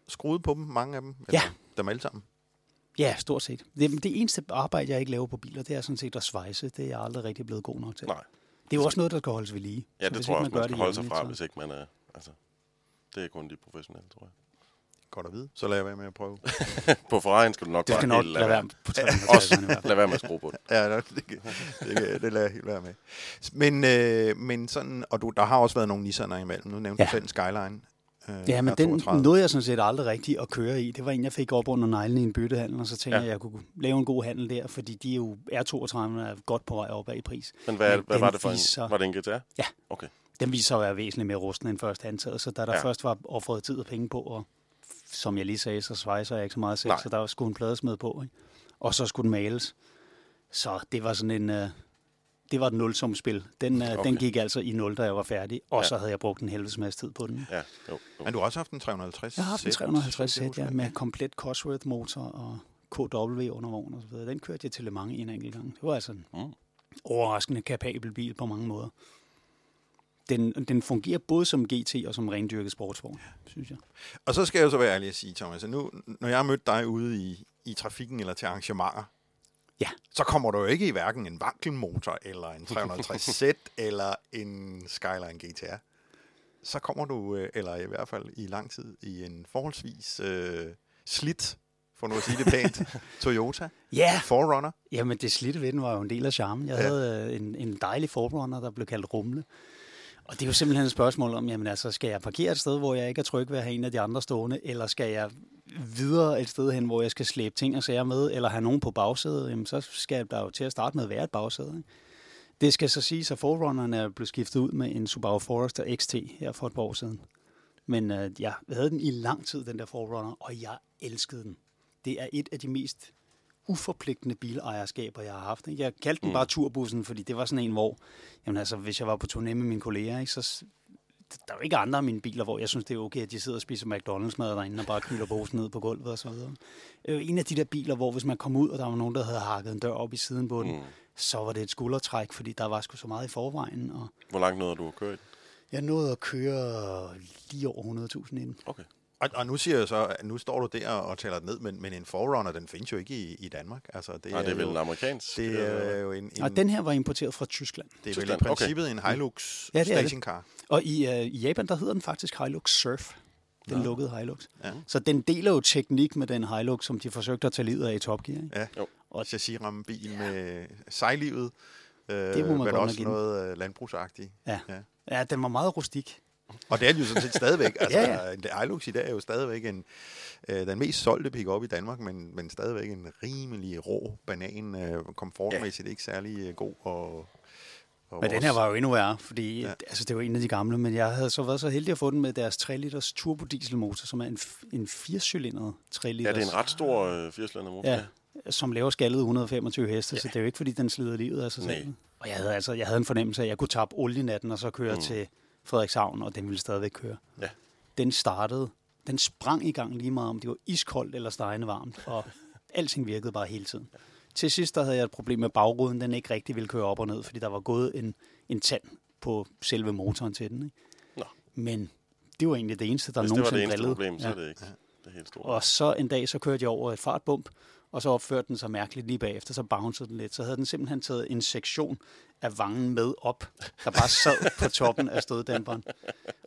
skruet på dem, mange af dem? Ja. Dem alle sammen? Ja, stort set. Det, det eneste arbejde, jeg ikke laver på biler, det er sådan set at svejse. Det er jeg aldrig rigtig blevet god nok til. Nej. Det er jo også noget, der skal holdes ved lige. Ja, Så det tror jeg ikke også, man gør skal holde sig fra, så- hvis ikke man er... Altså, det er kun de professionelle, tror jeg. Godt at vide. Så lader jeg være med at prøve. <laughs> På Ferrari'en skal du nok Det bare skal nok helt lade være på <laughs> Også 350'erne i hvert fald. lad være med at skrue på den. <laughs> Ja, det, det, det, det, det lader jeg helt være med. Men, øh, men sådan, og du, der har også været nogle Nissan'er imellem. Nu nævnte ja. Du selv Skyline. Øh, Ja, men den R32. nåede jeg sådan set aldrig rigtigt at køre i. Det var en, jeg fik op under neglen i en byttehandel, og så tænkte Ja. jeg, at jeg kunne lave en god handel der, fordi de er jo R32 er godt på vej opad i pris. Men hvad, Men hvad var det for viser- en? Var det en GTA? Ja. Okay. Den viser sig at være væsentligt mere rusten end først antaget, så da der Ja. først var offret tid og penge på, og som jeg lige sagde, så svejser jeg ikke så meget selv, Nej. så der skulle en pladesmed på, ikke? og så skulle den males. Så det var sådan en... Uh, det var et nulsumspil. Den, uh, Okay. den gik altså i 0, da jeg var færdig, og Ja. ja. så havde jeg brugt en helvedes masse tid på den. Ja, jo. jo. Men du har også haft en 350 Jeg har haft en sæt, 350 så vidt jeg sæt, ja, med komplet Cosworth-motor og KW undervogn og så videre. Den kørte jeg til Le Mans en enkelt gang. Det var altså en Mm. overraskende kapabel bil på mange måder. Den, den fungerer både som GT og som rendyrket sportsvogn, synes jeg. Og så skal jeg jo så være ærlig at sige, Thomas, at nu, når jeg har mødt dig ude i, i trafikken eller til arrangementer, Ja. så kommer du jo ikke i hverken en vankelmotor, eller en 350Z, <laughs> eller en Skyline GTR. Så kommer du, øh, eller i hvert fald i lang tid, i en forholdsvis øh, slidt, for nu at sige det pænt, <laughs> Toyota Ja, Forerunner. jamen det slidte ved den var jo en del af charmen. Jeg ja. havde øh, en, en dejlig Forerunner, der blev kaldt Rumle. Og det er jo simpelthen et spørgsmål om, jamen altså, skal jeg parkere et sted, hvor jeg ikke er tryg ved at have en af de andre stående, eller skal jeg videre et sted hen, hvor jeg skal slæbe ting og sager med, eller have nogen på bagsædet, jamen så skal der jo til at starte med at være et bagsæde. Ikke? Det skal så siges, at Forerunneren er blevet skiftet ud med en Subaru Forester XT her for et par år siden. Men øh, jeg havde den i lang tid, den der Forerunner, og jeg elskede den. Det er et af de mest uforpligtende bilejerskaber, jeg har haft. Ikke? Jeg kaldte den Mm. bare turbussen, fordi det var sådan en, hvor jamen altså, hvis jeg var på turné med mine kolleger, ikke, så der er jo ikke andre af mine biler, hvor jeg synes, det er okay, at de sidder og spiser McDonald's-mad derinde og bare knyler posen ned på gulvet og så videre. Det er jo en af de der biler, hvor hvis man kom ud, og der var nogen, der havde hakket en dør op i siden på den, Mm. så var det et skuldertræk, fordi der var sgu så meget i forvejen. Og Hvor langt nåede du at køre i jeg nåede at køre lige over 100.000 i den. Okay. Og, og nu siger jeg så, at nu står du der og tæller ned, men, men en Forerunner, den findes jo ikke i, i Danmark. Altså, det, Nej, det er vel jo, en amerikansk... det øh, er jo en, en Og den her var importeret fra Tyskland. det er vel i Tyskland, okay. princippet en Hilux Ja, det er det. Og i, øh, i Japan, der hedder den faktisk Hilux Surf. Den Nå. lukkede Hilux. Ja. Så den deler jo teknik med den Hilux, som de forsøgte at tage livet af i Top Gear. Ikke? Ja, Jo. og chassisramme bil med sejlivet, øh, Det må man men godt også noget øh, landbrugsagtigt. Ja. Ja. ja, den var meget rustik. Og det er den jo sådan set stadigvæk. <laughs> Altså, Ja, ja, ja. Hilux i dag er jo stadigvæk en, øh, den mest solgte pick-up i Danmark, men, men stadigvæk en rimelig rå banan. Øh, komfortmæssigt ja. ikke særlig øh, god. Og, og Men den her var jo endnu værre, fordi Ja. ja. altså, det var en af de gamle, men jeg havde så været så heldig at få den med deres 3 liters turbodieselmotor, som er en, en 4-cylindret 3 Ja, det er en ret stor øh, 80 motor. Ja, som laver skaldet 125 heste, ja. så det er jo ikke, fordi den slider livet af sig Nej. selv. Og jeg havde, altså, jeg havde en fornemmelse af, at jeg kunne tabe olie i natten, og så køre mm. til Frederikshavn, og den ville stadigvæk køre. Ja. Den startede, den sprang i gang lige meget, om det var iskoldt eller stegende varmt, og <laughs> alting virkede bare hele tiden. Til sidst der havde jeg et problem med bagruden, den ikke rigtig ville køre op og ned, fordi der var gået en, en tand på selve motoren til den. Ikke? Nå. Men det var egentlig det eneste, der Hvis det var nogensinde det eneste drillede. problem, så er det ikke det helt store. Og så en dag, så kørte jeg over et fartbump, og så opførte den sig mærkeligt lige bagefter, så bouncede den lidt. Så havde den simpelthen taget en sektion af vangen med op, der bare sad på toppen af støddæmperen.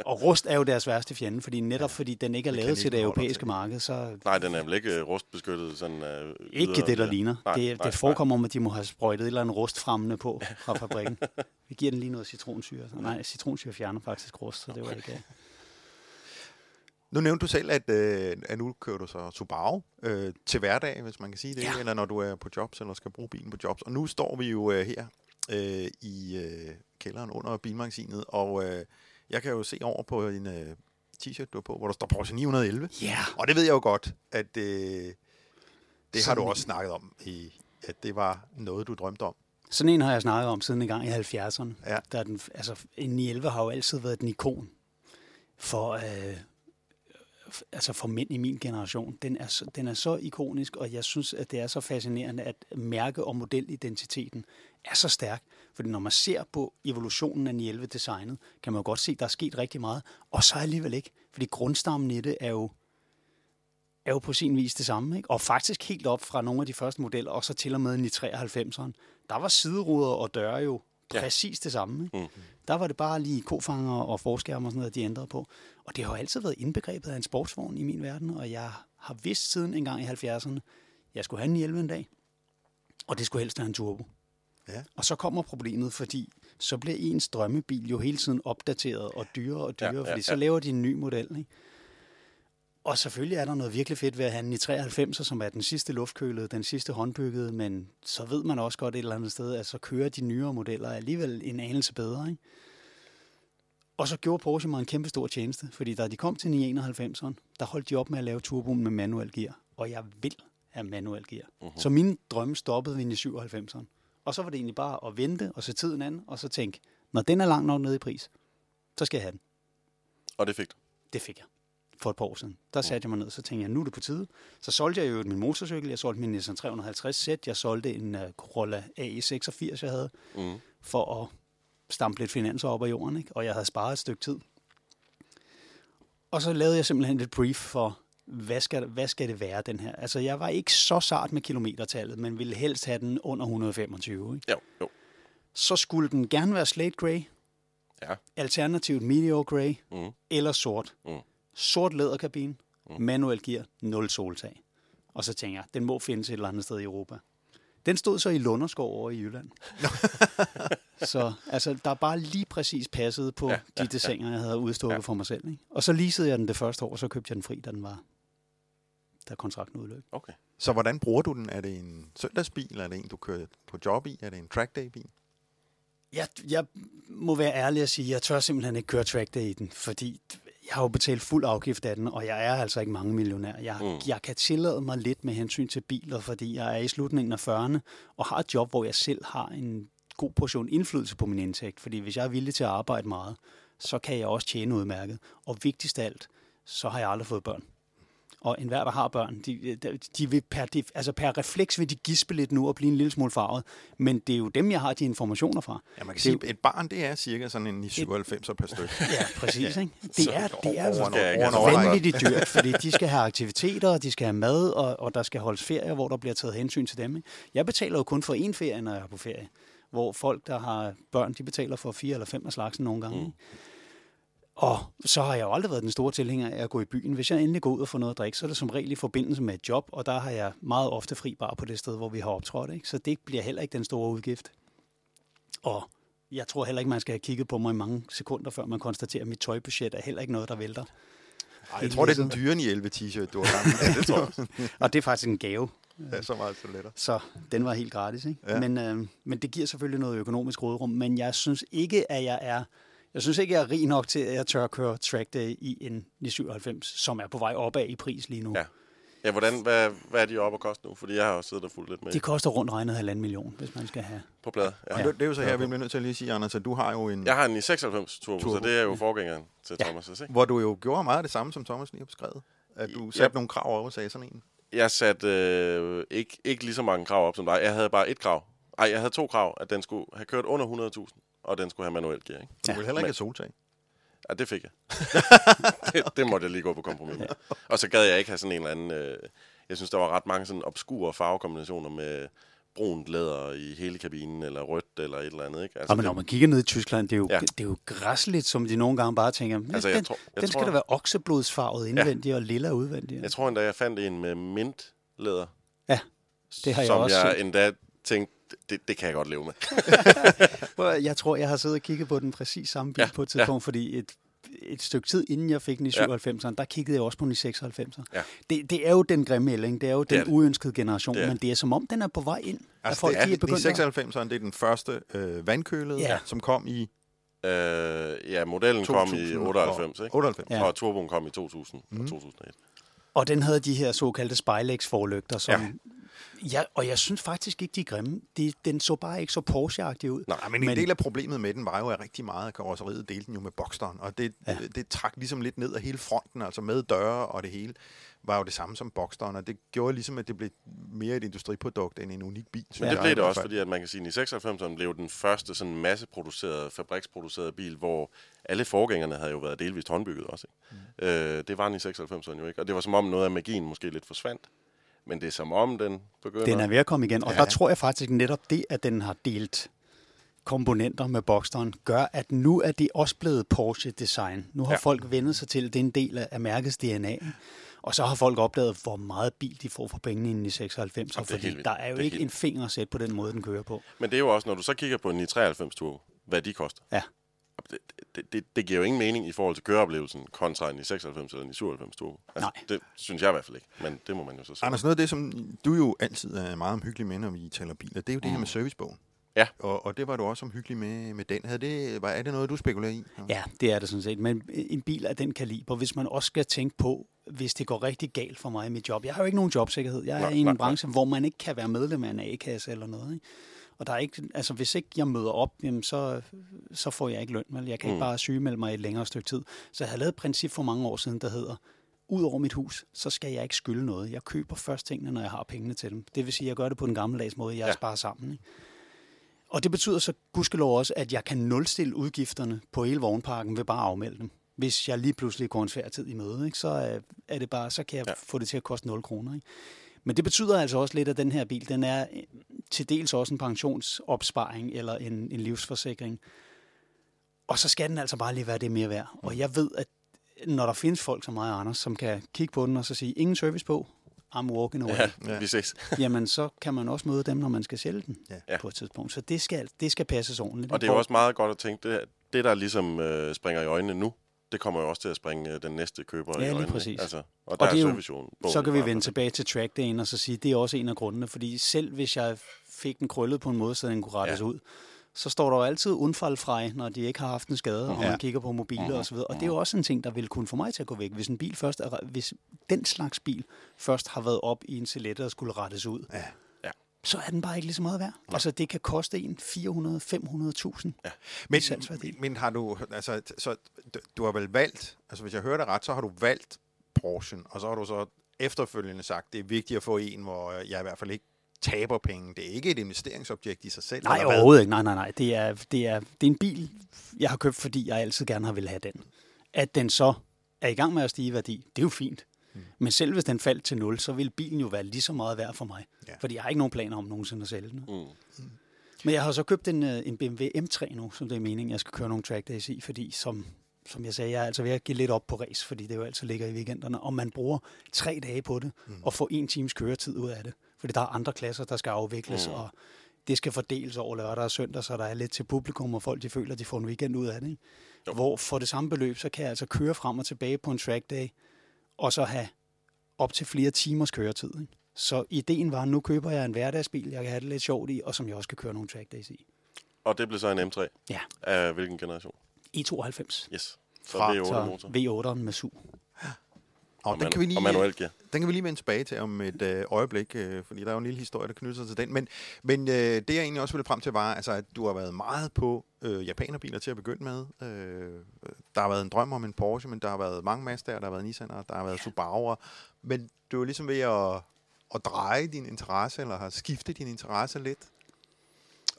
Og rust er jo deres værste fjende, fordi netop fordi den ikke er lavet til det europæiske til. marked, så Nej, den er vel ikke øh, rustbeskyttet sådan uh, ikke det, der ligner. Nej, det, nej, det forekommer om, at de må have sprøjtet et eller andet rustfremmende på fra fabrikken. Vi giver den lige noget citronsyre. Nej, citronsyre fjerner faktisk rust, så det var ikke... Nu nævnte du selv, at, øh, at nu kører du så Subaru øh, til hverdag, hvis man kan sige det, ja. Eller når du er på jobs, eller skal bruge bilen på jobs. Og nu står vi jo øh, her øh, i øh, kælderen under bilmagasinet, og øh, jeg kan jo se over på en øh, t-shirt, du har på, hvor der står Porsche 911. Ja, Og det ved jeg jo godt, at øh, det har Sådan du en. også snakket om, i, at det var noget, du drømte om. Sådan en har jeg snakket om siden en gang i 70'erne. Ja. Der er den, altså, en 911 har jo altid været et ikon for, øh, altså for mænd i min generation. Den er, så, den er så ikonisk, og jeg synes, at det er så fascinerende, at mærke- og modelidentiteten er så stærk. Fordi når man ser på evolutionen af 911-designet, kan man jo godt se, at der er sket rigtig meget. Og så alligevel ikke, fordi grundstammen i det er jo er jo på sin vis det samme. Ikke? Og faktisk helt op fra nogle af de første modeller, og så til og med i 93'eren, der var sideruder og døre jo Ja. præcis det samme. Ikke? Mm. Der var det bare lige kofanger og forskærme og sådan noget, de ændrede på. Og det har jo altid været indbegrebet af en sportsvogn i min verden, og jeg har vidst siden en gang i 70'erne, jeg skulle have en 11 en dag, og det skulle helst have en turbo. Ja. Og så kommer problemet, fordi så bliver ens drømmebil jo hele tiden opdateret og dyrere og dyrere, Ja, ja, ja, fordi så laver de en ny model. Ikke? Og selvfølgelig er der noget virkelig fedt ved at have en i 93, som er den sidste luftkølede, den sidste håndbyggede, men så ved man også godt et eller andet sted, at så kører de nyere modeller alligevel en anelse bedre. Ikke? Og så gjorde Porsche mig en kæmpe stor tjeneste, fordi da de kom til 991'eren, der holdt de op med at lave turboen med manuel gear, og jeg vil have manuel gear. Uh-huh. Så min drømme stoppede ved i 97'eren. Og så var det egentlig bare at vente og se tiden an, og så tænke, når den er langt nok nede i pris, så skal jeg have den. Og det fik du. Det fik jeg for et par år siden. Der satte jeg mig ned, så tænkte jeg, nu er det på tide. Så solgte jeg jo min motorcykel, jeg solgte min Nissan 350Z, jeg solgte en uh, Corolla AE86, jeg havde, Mm. for at stampe lidt finanser op af jorden, ikke? og jeg havde sparet et stykke tid. Og så lavede jeg simpelthen et brief for, hvad skal, hvad skal det være, den her? Altså, jeg var ikke så sart med kilometertallet, men ville helst have den under 125. Ikke? Jo, jo. Så skulle den gerne være slate grey, Ja. alternativt meteor grey, Mm. eller sort. Mm. Sort læderkabine, manuel gear, nul soltag. Og så tænker jeg, den må findes et eller andet sted i Europa. Den stod så i Lunderskov over i Jylland. <laughs> så altså, der er bare lige præcis passet på Ja, de ja, designer, jeg havde udstukket Ja. for mig selv. Ikke? Og så leasede jeg den det første år, og så købte jeg den fri, da den var da kontrakten udløb. Okay. Så hvordan bruger du den? Er det en søndagsbil? Er det en, du kører på job i? Er det en trackday-bil? Jeg, jeg må være ærlig at sige, at jeg tør simpelthen ikke køre trackday i den, fordi jeg har jo betalt fuld afgift af den, og jeg er altså ikke mange millionær. Jeg, Mm. jeg kan tillade mig lidt med hensyn til biler, fordi jeg er i slutningen af 40'erne, og har et job, hvor jeg selv har en god portion indflydelse på min indtægt. Fordi hvis jeg er villig til at arbejde meget, så kan jeg også tjene udmærket. Og vigtigst af alt, så har jeg aldrig fået børn. Og enhver, der har børn, de, de, de vil per, de, altså per refleks vil de gispe lidt nu og blive en lille smule farvet. Men det er jo dem, jeg har de informationer fra. Ja, man kan Det er sige, jo- et barn, det er cirka sådan en 97 per stykke. Ja, præcis. Ikke? Så Det er, det er ikke have årrække. vanvittigt dyrt, fordi de skal have aktiviteter, og de skal have mad, og, og der skal holdes ferier, hvor der bliver taget hensyn til dem. Ikke? Jeg betaler jo kun for én ferie, når jeg er på ferie. Hvor folk, der har børn, de betaler for fire eller fem af slagsen nogle gange. Mm. Og så har jeg jo aldrig været den store tilhænger af at gå i byen. Hvis jeg endelig går ud og får noget at drikke, så er det som regel i forbindelse med et job, og der har jeg meget ofte fri bar på det sted, hvor vi har optrådt. Ikke? Så det bliver heller ikke den store udgift. Og jeg tror heller ikke, man skal have kigget på mig i mange sekunder, før man konstaterer, at mit tøjbudget er heller ikke noget, der vælter. Ej, jeg tror, det er den dyre i 11 t-shirt, du har gang Ja, det tror jeg. Og det er faktisk en gave. Ja, så meget så lettere. Så den var helt gratis. Ikke? Ja. Men, øh, men det giver selvfølgelig noget økonomisk rådrum. Men jeg synes ikke, at jeg er... Jeg synes ikke, jeg er rig nok til, at jeg tør at køre track day i en 997, som er på vej opad i pris lige nu. Ja. Ja, hvordan, hvad, hvad er de oppe at koste nu? Fordi jeg har også siddet og fulgt lidt med De koster rundt regnet halvanden million, hvis man skal have. på plade. Ja. Ja. Det, det er jo så her, vi bliver nødt til at lige sige, Anders, at du har jo en... Jeg har en i 96 turbo, Turbo. så det er jo forgængeren til Ja. Thomas' ikke? Hvor du jo gjorde meget af det samme, som Thomas lige har beskrevet. At du Ja. satte nogle krav over og sagde sådan en. Jeg satte øh, ikke, ikke lige så mange krav op som dig. Jeg havde bare et krav. Ej, jeg havde to krav, at den skulle have kørt under 100.000, og den skulle have manuel gear. Ikke? Du Ja. vil heller ikke have soltag. Ja, det fik jeg. <laughs> det, det måtte jeg lige gå på kompromis med. Og så gad jeg ikke have sådan en eller anden... Øh, jeg synes, der var ret mange sådan obskure farvekombinationer med brunt læder i hele kabinen, eller rødt, eller et eller andet. Ikke? Altså, men når man kigger ned i Tyskland, det er jo, Ja. det er jo græsligt, som de nogle gange bare tænker, Altså, jeg den, tror- jeg den skal tror- da være okseblodsfarvet indvendigt ja. og lilla udvendigt. Jeg tror endda, jeg fandt en med mintlæder. Ja, det har jeg som også jeg set. endda tænkte, det, det kan jeg godt leve med. <laughs> Jeg tror, jeg har siddet og kigget på den præcis samme bil Ja, på et tidspunkt, ja. fordi et, et stykke tid inden jeg fik den i Ja. 97'eren, der kiggede jeg også på den i 96'eren. Ja. Det, det er jo den grimme ælling, det er jo Det er den det. uønskede generation, Det er men det er som om, den er på vej ind. Altså, folk, det er, de er at- 96'eren, det er den første øh, vandkølede, Ja. som kom i Øh, ja, modellen kom i 2000 og- 98, ikke? 98. Ja. Og turboen kom i 2000 Mhm. og 2001. Og den havde de her såkaldte spejlægsforlygter, som... Ja. Ja. og jeg synes faktisk ikke, de er grimme. De, den så bare ikke så Porsche-agtig ud. Nej, men, en del af problemet med den var jo, at rigtig meget af karosseriet delte den jo med Boxsteren, og det, ja. Det, det trak ligesom lidt ned af hele fronten, altså med døre og det hele, var jo det samme som Boxsteren, og det gjorde ligesom, at det blev mere et industriprodukt end en unik bil. Men det blev det også, fordi at man kan sige, at i 96 blev den første sådan masseproducerede, fabriksproducerede bil, hvor alle forgængerne havde jo været delvist håndbygget også. Ikke? Mm. Øh, det var den i 96 jo ikke, og det var som om noget af magien måske lidt forsvandt. Men det er som om, den begynder... Den er ved at komme igen, og Ja. der tror jeg faktisk netop det, at den har delt komponenter med Boxsteren, gør, at nu er det også blevet Porsche-design. Nu har Ja. folk vendet sig til, at det er en del af- mærkets DNA. Og så har folk opdaget, hvor meget bil de får for pengene i 96, Jamen, fordi der er jo er ikke helt en finger sæt på den måde, den kører på. Men det er jo også, når du så kigger på en i 93 tur, hvad de koster. Ja. Det, det, det, det giver jo ingen mening i forhold til køreoplevelsen kontra en i 96 eller en i 97 tur. Altså, Nej. Det synes jeg i hvert fald ikke, men det må man jo så sige. Anders, noget af det, som du jo altid er meget omhyggelig med, når vi taler biler, det er jo det her med servicebogen. Ja. Og, og det var du også omhyggelig med, med den. Havde det, var, er det noget, du spekulerer i? Ja, det er det sådan set. Men en bil af den kaliber, hvis man også skal tænke på, hvis det går rigtig galt for mig i mit job. Jeg har jo ikke nogen jobsikkerhed. Jeg er Nej, i en nej, nej. branche, hvor man ikke kan være medlem af en A-kasse eller noget. Ikke? Og der er ikke, altså hvis ikke jeg møder op, jamen så, så får jeg ikke løn. Vel? Jeg kan Mm. ikke bare sygemelde mig i et længere stykke tid. Så jeg havde lavet et princip for mange år siden, der hedder, ud over mit hus, så skal jeg ikke skylde noget. Jeg køber først tingene, når jeg har pengene til dem. Det vil sige, at jeg gør det på den gammeldags måde, jeg Ja. sparer sammen. Ikke? Og det betyder så gudskelov også, at jeg kan nulstille udgifterne på hele vognparken ved bare at afmelde dem. Hvis jeg lige pludselig går en svær tid i møde, ikke, så øh, er det bare, så kan jeg ja. få det til at koste 0 kroner. Ikke? Men det betyder altså også lidt, at den her bil, den er øh, til dels også en pensionsopsparing eller en, en livsforsikring. Og så skal den altså bare lige være det mere værd. Og jeg ved, at når der findes folk som mig og Anders, som kan kigge på den og så sige, ingen service på, I'm walking away. Ja, vi ses. <laughs> jamen så kan man også møde dem, når man skal sælge den ja. på et tidspunkt. Så det skal, det skal passes ordentligt. Og det er jo også meget godt at tænke, det, det der ligesom øh, springer i øjnene nu, det kommer jo også til at springe øh, den næste køber Ja, i øjnene. præcis. Altså, og der det er er jo- så kan vi vende tilbage til trackdagen og så sige, det er også en af grundene, fordi selv hvis jeg fik den krøllet på en måde, så den kunne rettes Ja. ud, så står der jo altid undfaldfra, når de ikke har haft en skade, og Ja. man kigger på mobiler Mhm. og så videre. Og det er jo også en ting, der vil kunne få mig til at gå væk. Hvis en bil først er, hvis den slags bil først har været op i en silette og skulle rettes ud, Ja. Så er den bare ikke lige så meget værd. Altså, det kan koste en 400-500.000. Ja. Men, salgsværdi. men har du, altså, så du- har vel valgt, altså hvis jeg hører det ret, så har du valgt Porsche, og så har du så efterfølgende sagt, det er vigtigt at få en, hvor jeg i hvert fald ikke taber penge. Det er ikke et investeringsobjekt i sig selv. Nej, overhovedet ikke. Nej, nej, nej. Det er, det, er, det er en bil, jeg har købt, fordi jeg altid gerne har vil have den. At den så er i gang med at stige i værdi, det er jo fint. Mm. Men selv hvis den faldt til 0, så vil bilen jo være lige så meget værd for mig. Ja. Fordi jeg har ikke nogen planer om nogensinde at sælge den. Mm. Men jeg har så købt en, øh, en BMW M3 nu, som det er meningen, jeg skal køre nogle track days i, fordi som, som jeg sagde, jeg er altså ved at give lidt op på race, fordi det jo altid ligger i weekenderne, og man bruger tre dage på det, mm. og får en times køretid ud af det. Fordi der er andre klasser, der skal afvikles, Mm. mm. og det skal fordeles over lørdag og søndag, så der er lidt til publikum, og folk de føler, at de får en weekend ud af det. Ikke? Hvor for det samme beløb, så kan jeg altså køre frem og tilbage på en track day, og så have op til flere timers køretid. Ikke? Så ideen var, at nu køber jeg en hverdagsbil, jeg kan have det lidt sjovt i, og som jeg også kan køre nogle track days i. Og det blev så en M3? Ja. Af hvilken generation? E92. Yes. Så Fra- V8 motor. V8'eren med SU. Og, Og, den, man, kan vi lige, og manuelt gear. den kan vi lige vende tilbage til om et øh, øjeblik, øh, fordi der er jo en lille historie, der knytter sig til den. Men, men øh, det, jeg egentlig også ville frem til, var, altså, at du har været meget på øh, japanerbiler til at begynde med. Øh, der har været en drøm om en Porsche, men der har været mange Mazdaer, der har været Nissan'er, der har været Subaru'er. Men du er ligesom ved at, at dreje din interesse, eller har skiftet din interesse lidt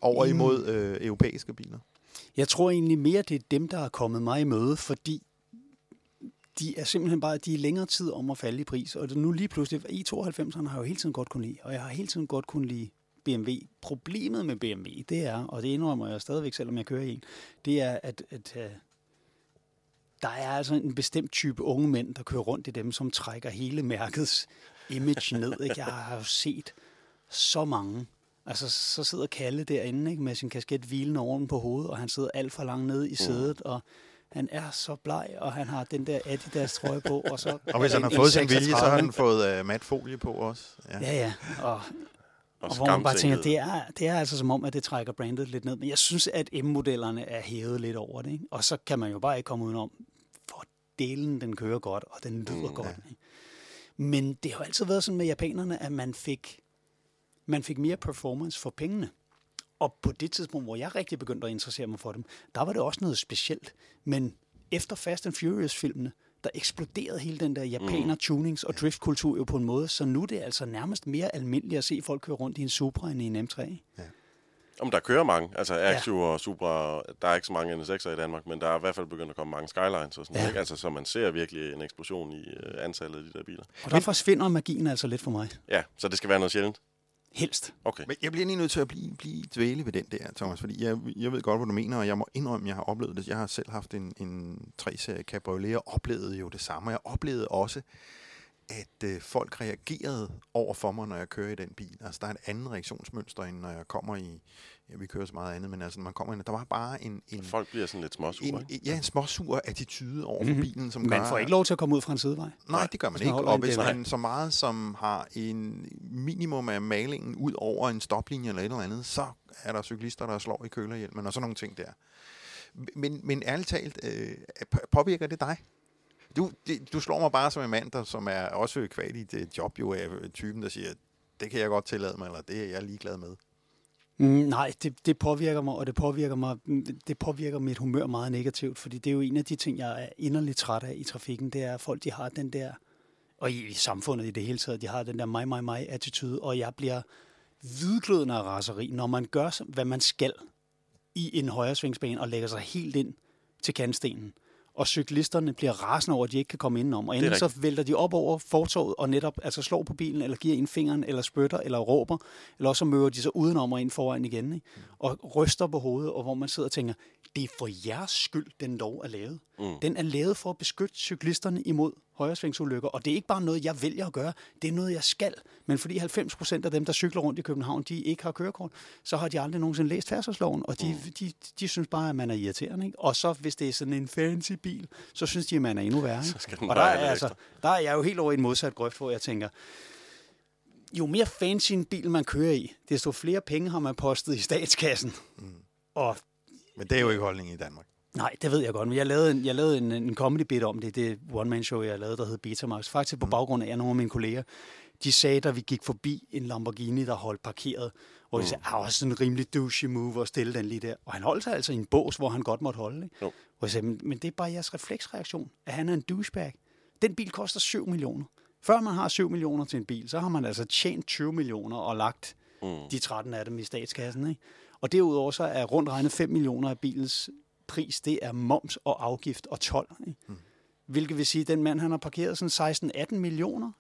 over Mm. imod øh, europæiske biler. Jeg tror egentlig mere, det er dem, der er kommet mig i møde, fordi de er simpelthen bare, de er længere tid om at falde i pris. Og nu lige pludselig, i92'erne har jeg jo hele tiden godt kunne lide, og jeg har hele tiden godt kunne lide BMW. Problemet med BMW, det er, og det indrømmer jeg stadigvæk, selvom jeg kører en, det er, at, at uh, der er altså en bestemt type unge mænd, der kører rundt i dem, som trækker hele mærkets image ned. Ikke? Jeg har jo set så mange. Altså, så sidder Kalle derinde ikke, med sin kasket hvilende oven på hovedet, og han sidder alt for langt nede i sædet, og han er så bleg, og han har den der Adidas trøje på, og så... Og hvis han har fået sin vilje, så 36, har han fået øh, mat folie på også. Ja. Ja, ja, og, Og, og hvor man bare tænker, det er, det er altså som om, at det trækker brandet lidt ned. Men jeg synes, at M-modellerne er hævet lidt over det. Ikke? Og så kan man jo bare ikke komme udenom, for delen den kører godt, og den lyder mm, godt. Ikke? Men det har jo altid været sådan med japanerne, at man fik, man fik mere performance for pengene. Og på det tidspunkt, hvor jeg rigtig begyndte at interessere mig for dem, der var det også noget specielt. Men efter Fast and Furious-filmene, der eksploderede hele den der japaner tunings- og driftkultur jo på en måde, så nu er det altså nærmest mere almindeligt at se folk køre rundt i en Supra end i en M3. ikke? Om der kører mange, altså Axio ja. og Supra, der er ikke så mange NSX'er i Danmark, men der er i hvert fald begyndt at komme mange Skylines og sådan Ja. ja. ikke? Altså, så man ser virkelig en eksplosion i uh, antallet af de der biler. Og der forsvinder magien altså lidt for mig. Ja, så det skal være noget sjældent. Helst. Okay. Men jeg bliver lige nødt til at blive, blive dvæle ved den der, Thomas, fordi jeg, jeg ved godt, hvad du mener, og jeg må indrømme, at jeg har oplevet det. Jeg har selv haft en, en 3-serie Cabriolet, og oplevede jo det samme. Jeg oplevede også, at øh, folk reagerede over for mig, når jeg kører i den bil. Altså, der er et andet reaktionsmønster, end når jeg kommer i... Ja, vi kører så meget andet, men altså, når man kommer ind, der var bare en... en Folk bliver sådan lidt småsure, en, ikke? ja, en småsur attitude over for bilen, som gør... Man får ikke lov til at komme ud fra en sidevej. Nej, det gør man ikke. Og hvis man så meget som har en minimum af malingen ud over en stoplinje eller et eller andet, så er der cyklister, der slår i kølerhjelmen og sådan nogle ting der. Men, men ærligt talt, øh, påvirker det dig? Du, det, du slår mig bare som en mand, der, som er også kvad i det job, jo er typen, der siger, det kan jeg godt tillade mig, eller det er jeg ligeglad med. Mm, nej, det, det påvirker mig, og det påvirker mig, mm, det påvirker mit humør meget negativt, fordi det er jo en af de ting, jeg er inderligt træt af i trafikken, det er, at folk de har den der, og i, i samfundet i det hele taget, de har den der mig, mig, mig attitude, og jeg bliver hvidglødende af raseri, når man gør, hvad man skal i en højresvingsbane og lægger sig helt ind til kantstenen. Og cyklisterne bliver rasende over, at de ikke kan komme indenom. Og enten så vælter de op over fortorvet og netop altså slår på bilen, eller giver en fingeren, eller spytter, eller råber. Eller også så møder de sig udenom og ind foran igen. Ikke? Og ryster på hovedet, og hvor man sidder og tænker, det er for jeres skyld, den lov er lavet. Mm. Den er lavet for at beskytte cyklisterne imod højresvingsulykker. Og det er ikke bare noget, jeg vælger at gøre. Det er noget, jeg skal. Men fordi 90 procent af dem, der cykler rundt i København, de ikke har kørekort, så har de aldrig nogensinde læst færdselsloven. Og de, mm. de, de synes bare, at man er irriterende. Ikke? Og så hvis det er sådan en fancy bil, så synes de, at man er endnu værre. <laughs> Ikke? Og der er, altså, der er jeg jo helt over i en modsat grøft, hvor jeg tænker, jo mere fancy en bil man kører i, desto flere penge har man postet i statskassen. Mm. Og Men det er jo ikke holdningen i Danmark. Nej, det ved jeg godt, men jeg lavede en, jeg lavede en, en comedy bit om det, det one-man-show, jeg lavede, der hed Betamax. Faktisk på baggrund af, at nogle af mine kolleger, de sagde, da vi gik forbi en Lamborghini, der holdt parkeret, hvor de sagde, ah, også sådan en rimelig douchey move at stille den lige der. Og han holdt sig altså i en bås, hvor han godt måtte holde. Ikke? Jo. Hvor jeg sagde, men, men det er bare jeres refleksreaktion, at han er en douchebag. Den bil koster 7 millioner. Før man har 7 millioner til en bil, så har man altså tjent 20 millioner og lagt mm. de 13 af dem i statskassen. Ikke? Og derudover så er rundt regnet 5 millioner af bilens pris, det er moms og afgift og 12. Ikke? Mm. Hvilket vil sige, at den mand, han har parkeret sådan 16-18 millioner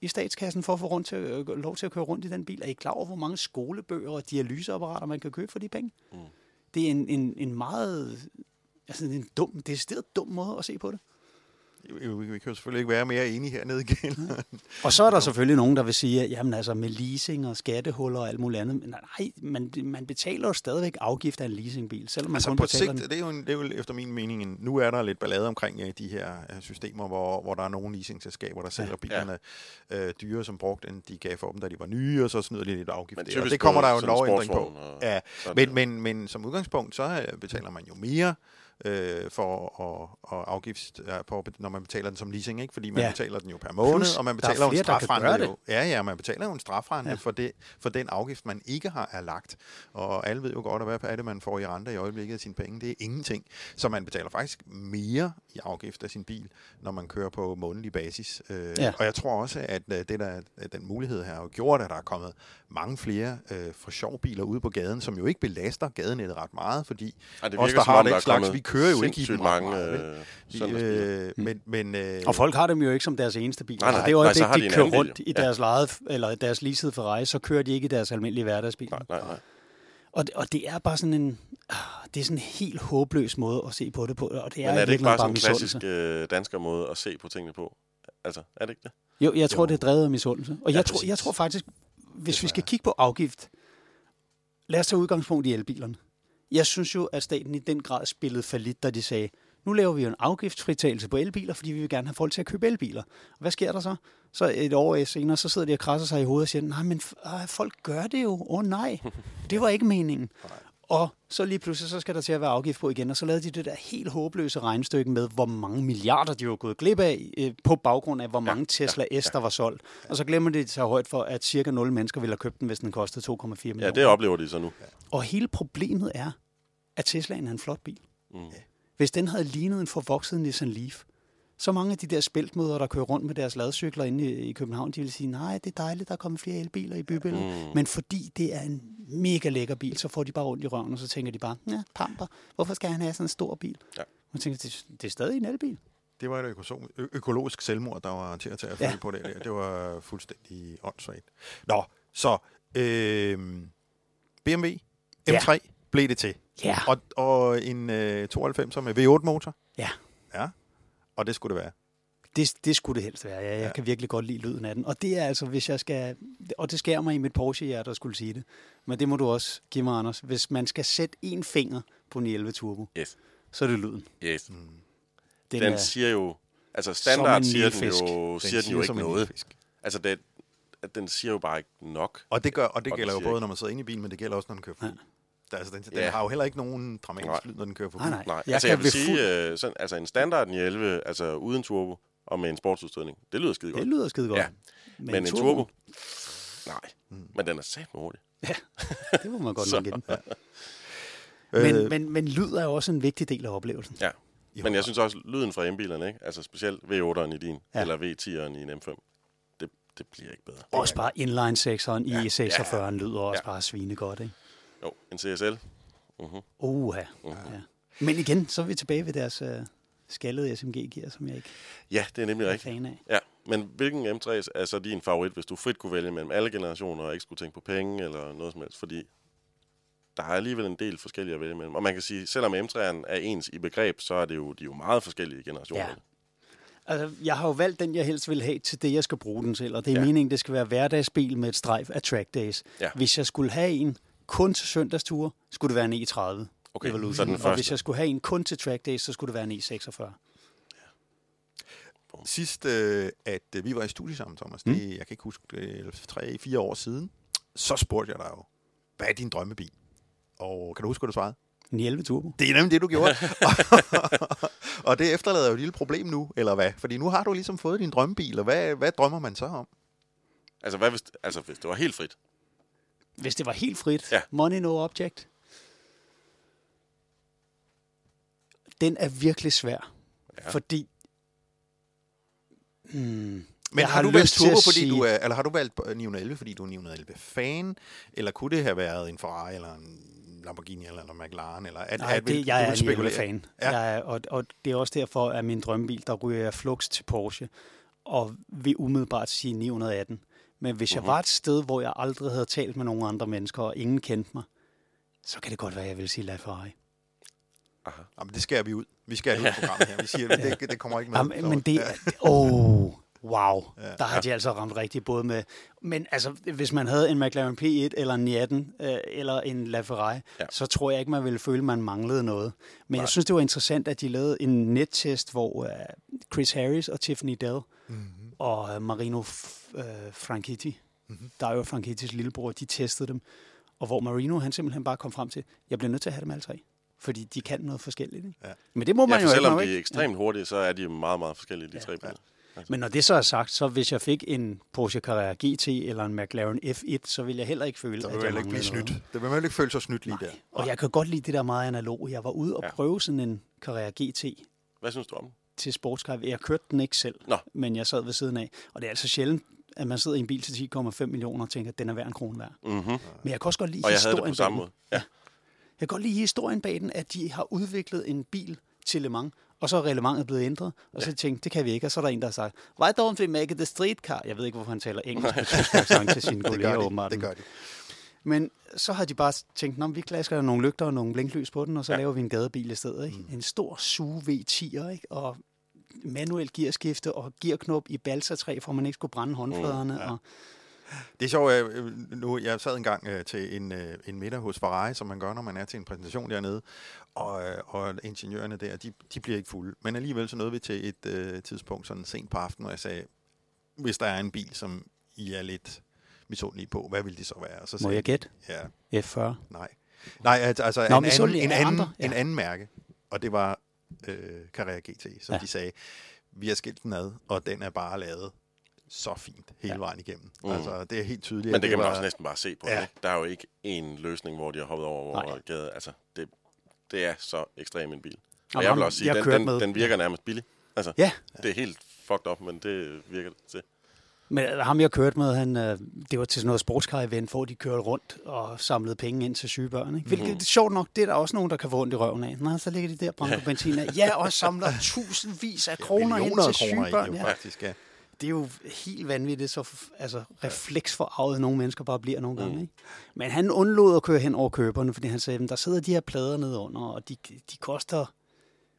i statskassen for at få rundt til, øh, lov til at køre rundt i den bil. Er I klar over, hvor mange skolebøger og dialyseapparater, man kan købe for de penge? Mm. Det er en, en, en meget altså en dum, decideret dum måde at se på det. Vi, vi kan jo selvfølgelig ikke være mere enige hernede igen. <laughs> Og så er der selvfølgelig nogen, der vil sige, at jamen, altså, med leasing og skattehuller og alt muligt andet, men nej, man, man betaler jo stadigvæk afgift af en leasingbil, selvom man altså kun på betaler sigt, den. det er, jo, det er jo efter min mening, en, nu er der lidt ballade omkring øh, de her øh, systemer, hvor, hvor der er nogle leasingselskaber, der sælger bilerne øh, dyre som brugt, end de gav for dem, da de var nye, og så snyder de lidt afgift. Men det kommer der jo en lovændring på. Ja, men, men, men som udgangspunkt, så øh, betaler man jo mere øh, for at, at afgift, på, når man betaler den som leasing, ikke? fordi man Ja. betaler den jo per måned, Plus, og man er betaler jo en flere, der kan strafrente. Jo. Ja, ja, man betaler jo en strafrente Ja. ja. for, det, for den afgift, man ikke har erlagt. Og alle ved jo godt, at hvad er det, man får i rente i øjeblikket af sine penge. Det er ingenting. Så man betaler faktisk mere i afgift af sin bil, når man kører på månedlig basis. Øh, Ja. Og jeg tror også, at øh, det der, at den mulighed her har jo gjort, at der er kommet mange flere øh, for sjov biler ude på gaden, som jo ikke belaster gadenettet ret meget, fordi Ej, det os, der har om, den der er slags, vi kører jo ikke i dem mange meget, øh, øh, men, men, øh, Og folk har dem jo ikke som deres eneste bil. Nej, nej. Altså, det Nej, øjeblik, så har de, de kører rundt jo. i Ja. deres lejet, eller deres leasede Ferrari, så kører de ikke i deres almindelige hverdagsbil. Nej, nej, nej. Og, det- og det er bare sådan en, ah, det er sådan en helt håbløs måde at se på det på, og det er, Men er det ikke bare sådan en klassisk øh, dansker måde at se på tingene på? Altså, er det ikke det? Jo, jeg tror, Jo. det er drevet af misundelse. Og Ja, jeg, tror, jeg tror faktisk, hvis vi skal kigge på afgift, lad os tage udgangspunkt i elbilerne. Jeg synes jo, at staten i den grad spillede for lidt, da de sagde, nu laver vi jo en afgiftsfritagelse på elbiler, fordi vi vil gerne have folk til at købe elbiler. Og hvad sker der så? Så et år senere, så sidder de og krasser sig i hovedet og siger, nej, men øh, folk gør det jo. Åh oh, nej, <laughs> det var ikke meningen. Og så lige pludselig, så skal der til at være afgift på igen, og så lavede de det der helt håbløse regnestykke med, hvor mange milliarder de var gået glip af, øh, på baggrund af, hvor mange Tesla S, der var solgt. Og så glemmer de at tage højt for, at cirka 0 mennesker ville have købt den, hvis den kostede 2,4 millioner. Ja, det oplever de så nu. Og hele problemet er, at Teslaen er en flot bil. Mm. Hvis den havde lignet en forvokset Nissan Leaf, så mange af de der spiltmøder, der kører rundt med deres ladcykler inde i, i København, de vil sige, nej, det er dejligt, der er kommet flere elbiler i bybilledet. Mm. Men fordi det er en mega lækker bil, så får de bare rundt i røven, og så tænker de bare, ja, pamper, hvorfor skal han have sådan en stor bil? Ja. Og tænker, det, det er stadig en elbil. det var et ø- økologisk selvmord, der var til at tage at Ja. på det der. Det var fuldstændig åndssvagt. Nå, så øh, BMW M3 ja. Blev det til. Ja. Og, og en øh, 92 med V8-motor. Ja, Ja, og det skulle det være. det, det skulle det helst være. Ja, jeg ja. Kan virkelig godt lide lyden af den. Og det er altså, hvis jeg skal... Og det skærer mig i mit Porsche-hjerte at skulle sige det. Men det må du også give mig, Anders. Hvis man skal sætte en finger på en 11 Turbo, Yes. så er det lyden. yes. Mm. Den, Den er, siger jo... Altså, standard siger den jo, Den siger den jo ikke noget. Altså, det, at den siger jo bare ikke nok. Og det, gør, og det Og gælder jo både, ikke- når man sidder inde i bilen, men det gælder også, når den kører fuld. Ja. Der, altså, den, den Ja. har jo heller ikke nogen dramatisk lyd, når den kører forbi. Nej, nej. Nej, Jeg altså kan jeg vil sige, øh, sådan, altså en standard 11, altså uden turbo og med en sportsudstødning, det lyder skide godt. det lyder skide godt. Ja. Men, en turbo, nej. Mm. Men den er sat hurtig. det må man godt <laughs> nok give den. Øh, Men, men, men lyd er jo også en vigtig del af oplevelsen. Ja. Jo. Men jeg synes også, lyden fra M-bilerne, ikke? altså specielt V8'eren i din, Ja. ja. eller V10'eren i en M5, det, det bliver ikke bedre. Også bare inline 6'eren i Ja. E46'eren Ja. lyder også Ja. bare svine godt, ikke? Jo, en CSL. Uh-huh. Uha. Uh-huh. Ja. Men igen, så er vi tilbage ved deres uh, skaldede SMG-gear, som jeg ikke Ja, det er nemlig er rigtigt. fan af. Ja, men hvilken M3 er så din favorit, hvis du frit kunne vælge mellem alle generationer og ikke skulle tænke på penge eller noget som helst? Fordi der er alligevel en del forskellige at vælge mellem. Og man kan sige, selvom M3'eren er ens i begreb, så er det jo, de er jo meget forskellige generationer. Ja. Altså, jeg har jo valgt den, jeg helst vil have til det, jeg skal bruge den til. Og det er. Ja. meningen, det skal være hverdagsbil med et strejf af track days. Ja. Hvis jeg skulle have en kun til søndagsture, skulle det være en E30. Okay, Evolution. så den og første. hvis jeg skulle have en kun til track days, så skulle det være en E46. Sidst, øh, at øh, vi var i studie sammen, Thomas, det, jeg kan ikke huske, det er tre-fire år siden, så spurgte jeg dig jo, hvad er din drømmebil? Og kan du huske, hvad du svarede? En 11 Turbo. Det er nemlig det, du gjorde. <laughs> og det efterlader jo et lille problem nu, eller hvad? Fordi nu har du ligesom fået din drømmebil, og hvad, hvad drømmer man så om? Altså, hvad hvis, altså, hvis det var helt frit? Hvis det var helt frit. Ja. Money no object. Den er virkelig svær. Ja. Fordi... Hmm, Men Jeg har, har du valgt Turbo, at fordi sige- du er, eller har du valgt 911, fordi du er 911-fan? Eller kunne det have været en Ferrari, eller en Lamborghini, eller en McLaren? Eller er, Nej, er, det, du jeg er vil en spekulere? 11 fan. Ja. Jeg er, og, og det er også derfor, at min drømmebil, der ryger jeg flux til Porsche, og vil umiddelbart sige 918. Men hvis jeg var et sted, hvor jeg aldrig havde talt med nogen andre mennesker, og ingen kendte mig, så kan det godt være, at jeg vil sige LaFerrari. Aha. Jamen, det skærer vi ud. Vi skærer det ud af <laughs> programmet her. Vi siger, at det, det kommer ikke med. Jamen, men det er... Oh, wow. Der har de altså ramt rigtigt både med... Men altså, hvis man havde en McLaren P1 eller en 19 øh, eller en LaFerrari, Ja. ja. så tror jeg ikke, man ville føle, at man manglede noget. Men jeg synes, det var interessant, at de lavede en nettest, hvor øh, Chris Harris og Tiffany Dell mm-hmm. Og øh, Marino F- øh, Franchitti, mm-hmm. der er jo Franchittis lillebror, de testede dem. Og hvor Marino, han simpelthen bare kom frem til, jeg bliver nødt til at have dem alle tre. Fordi de kan noget forskelligt. Ikke? Ja. Men det må man Ja, jo selvom de er ekstremt hurtige, så er de meget, meget forskellige, de tre biler. Men når det så er sagt, så hvis jeg fik en Porsche Carrera GT eller en McLaren F1, så vil jeg heller ikke føle, Så at vil jeg ikke blive snydt. noget. Det vil man ikke føle sig snydt lige der. Og jeg kan godt lide det der meget analog. Jeg var ude og Ja. prøve sådan en Carrera GT Hvad synes du om? Til sportscar. Jeg kørte den ikke selv, Nå. men jeg sad ved siden af. Og det er altså sjældent, at man sidder i en bil til 10,5 millioner og tænker, at den er værd en krone værd. Mm-hmm. Men jeg kan også godt lide Og jeg havde historien det på samme måde. Ja. Jeg kan godt lide historien bag den, at de har udviklet en bil til Le Mans, og så er reglementet blevet ændret. Og så ja. tænkte det kan vi ikke. Og så er der en, der har sagt, why don't we make it a street car? Jeg ved ikke, hvorfor han taler engelsk med tysk til sine <laughs> Det kolleger, åbenbart. Det gør de. Men så har de bare tænkt, Nå, vi klasker nogle lygter og nogle blinklys på den, og så Ja. laver vi en gadebil i stedet. Ikke? Mm. En stor SUV V10'er, ikke? og manuel gearskifte og gearknop i balsatræ, for man ikke skulle brænde håndfladerne. Mm, ja. og, Det er sjovt, nu, jeg sad engang øh, til en, øh, en middag hos Ferrari, som man gør, når man er til en præsentation dernede, og, øh, og ingeniørerne der, de, de bliver ikke fulde. Men alligevel så nåede vi til et øh, tidspunkt, sådan sent på aftenen, hvor jeg sagde, hvis der er en bil, som I er lidt misundelige på, hvad vil de så være? Og så må jeg gætte? Ja, F40. nej. Nej, altså, altså Nå, en, anden, en, anden, andre, ja. en anden mærke, og det var øh, Carrera GT, som ja. De sagde, vi har skilt den ad, og den er bare lavet så fint hele Ja. vejen igennem. Mm. Altså, det er helt tydeligt. Men at det kan man var- også næsten bare se på. Ja. Ikke? Der er jo ikke en løsning, hvor de har hoppet over over gade. Altså, det, det er så ekstrem en bil. Og Jamen, jeg vil også sige, jeg den, den, med. den virker nærmest billig. Altså, Ja, det er helt fucked up, men det virker det til. Men ham jeg kørte med, han, øh, det var til sådan noget sportscar-event, hvor de kørte rundt og samlede penge ind til syge børn. Ikke? Hvilket, Mhm. sjovt nok, det er der også nogen, der kan få ondt i røven af. Nå, så ligger de der og brænder på benzin af. Ja, og samler <laughs> tusindvis af kroner ind millioner til syge børn. jo, Ja. faktisk, ja. Det er jo helt vanvittigt, så altså, refleksforarvet nogle mennesker bare bliver nogle gange. Mm. Ikke? Men han undlod at køre hen over køberne, fordi han sagde, at der sidder de her plader nede under, og de, de koster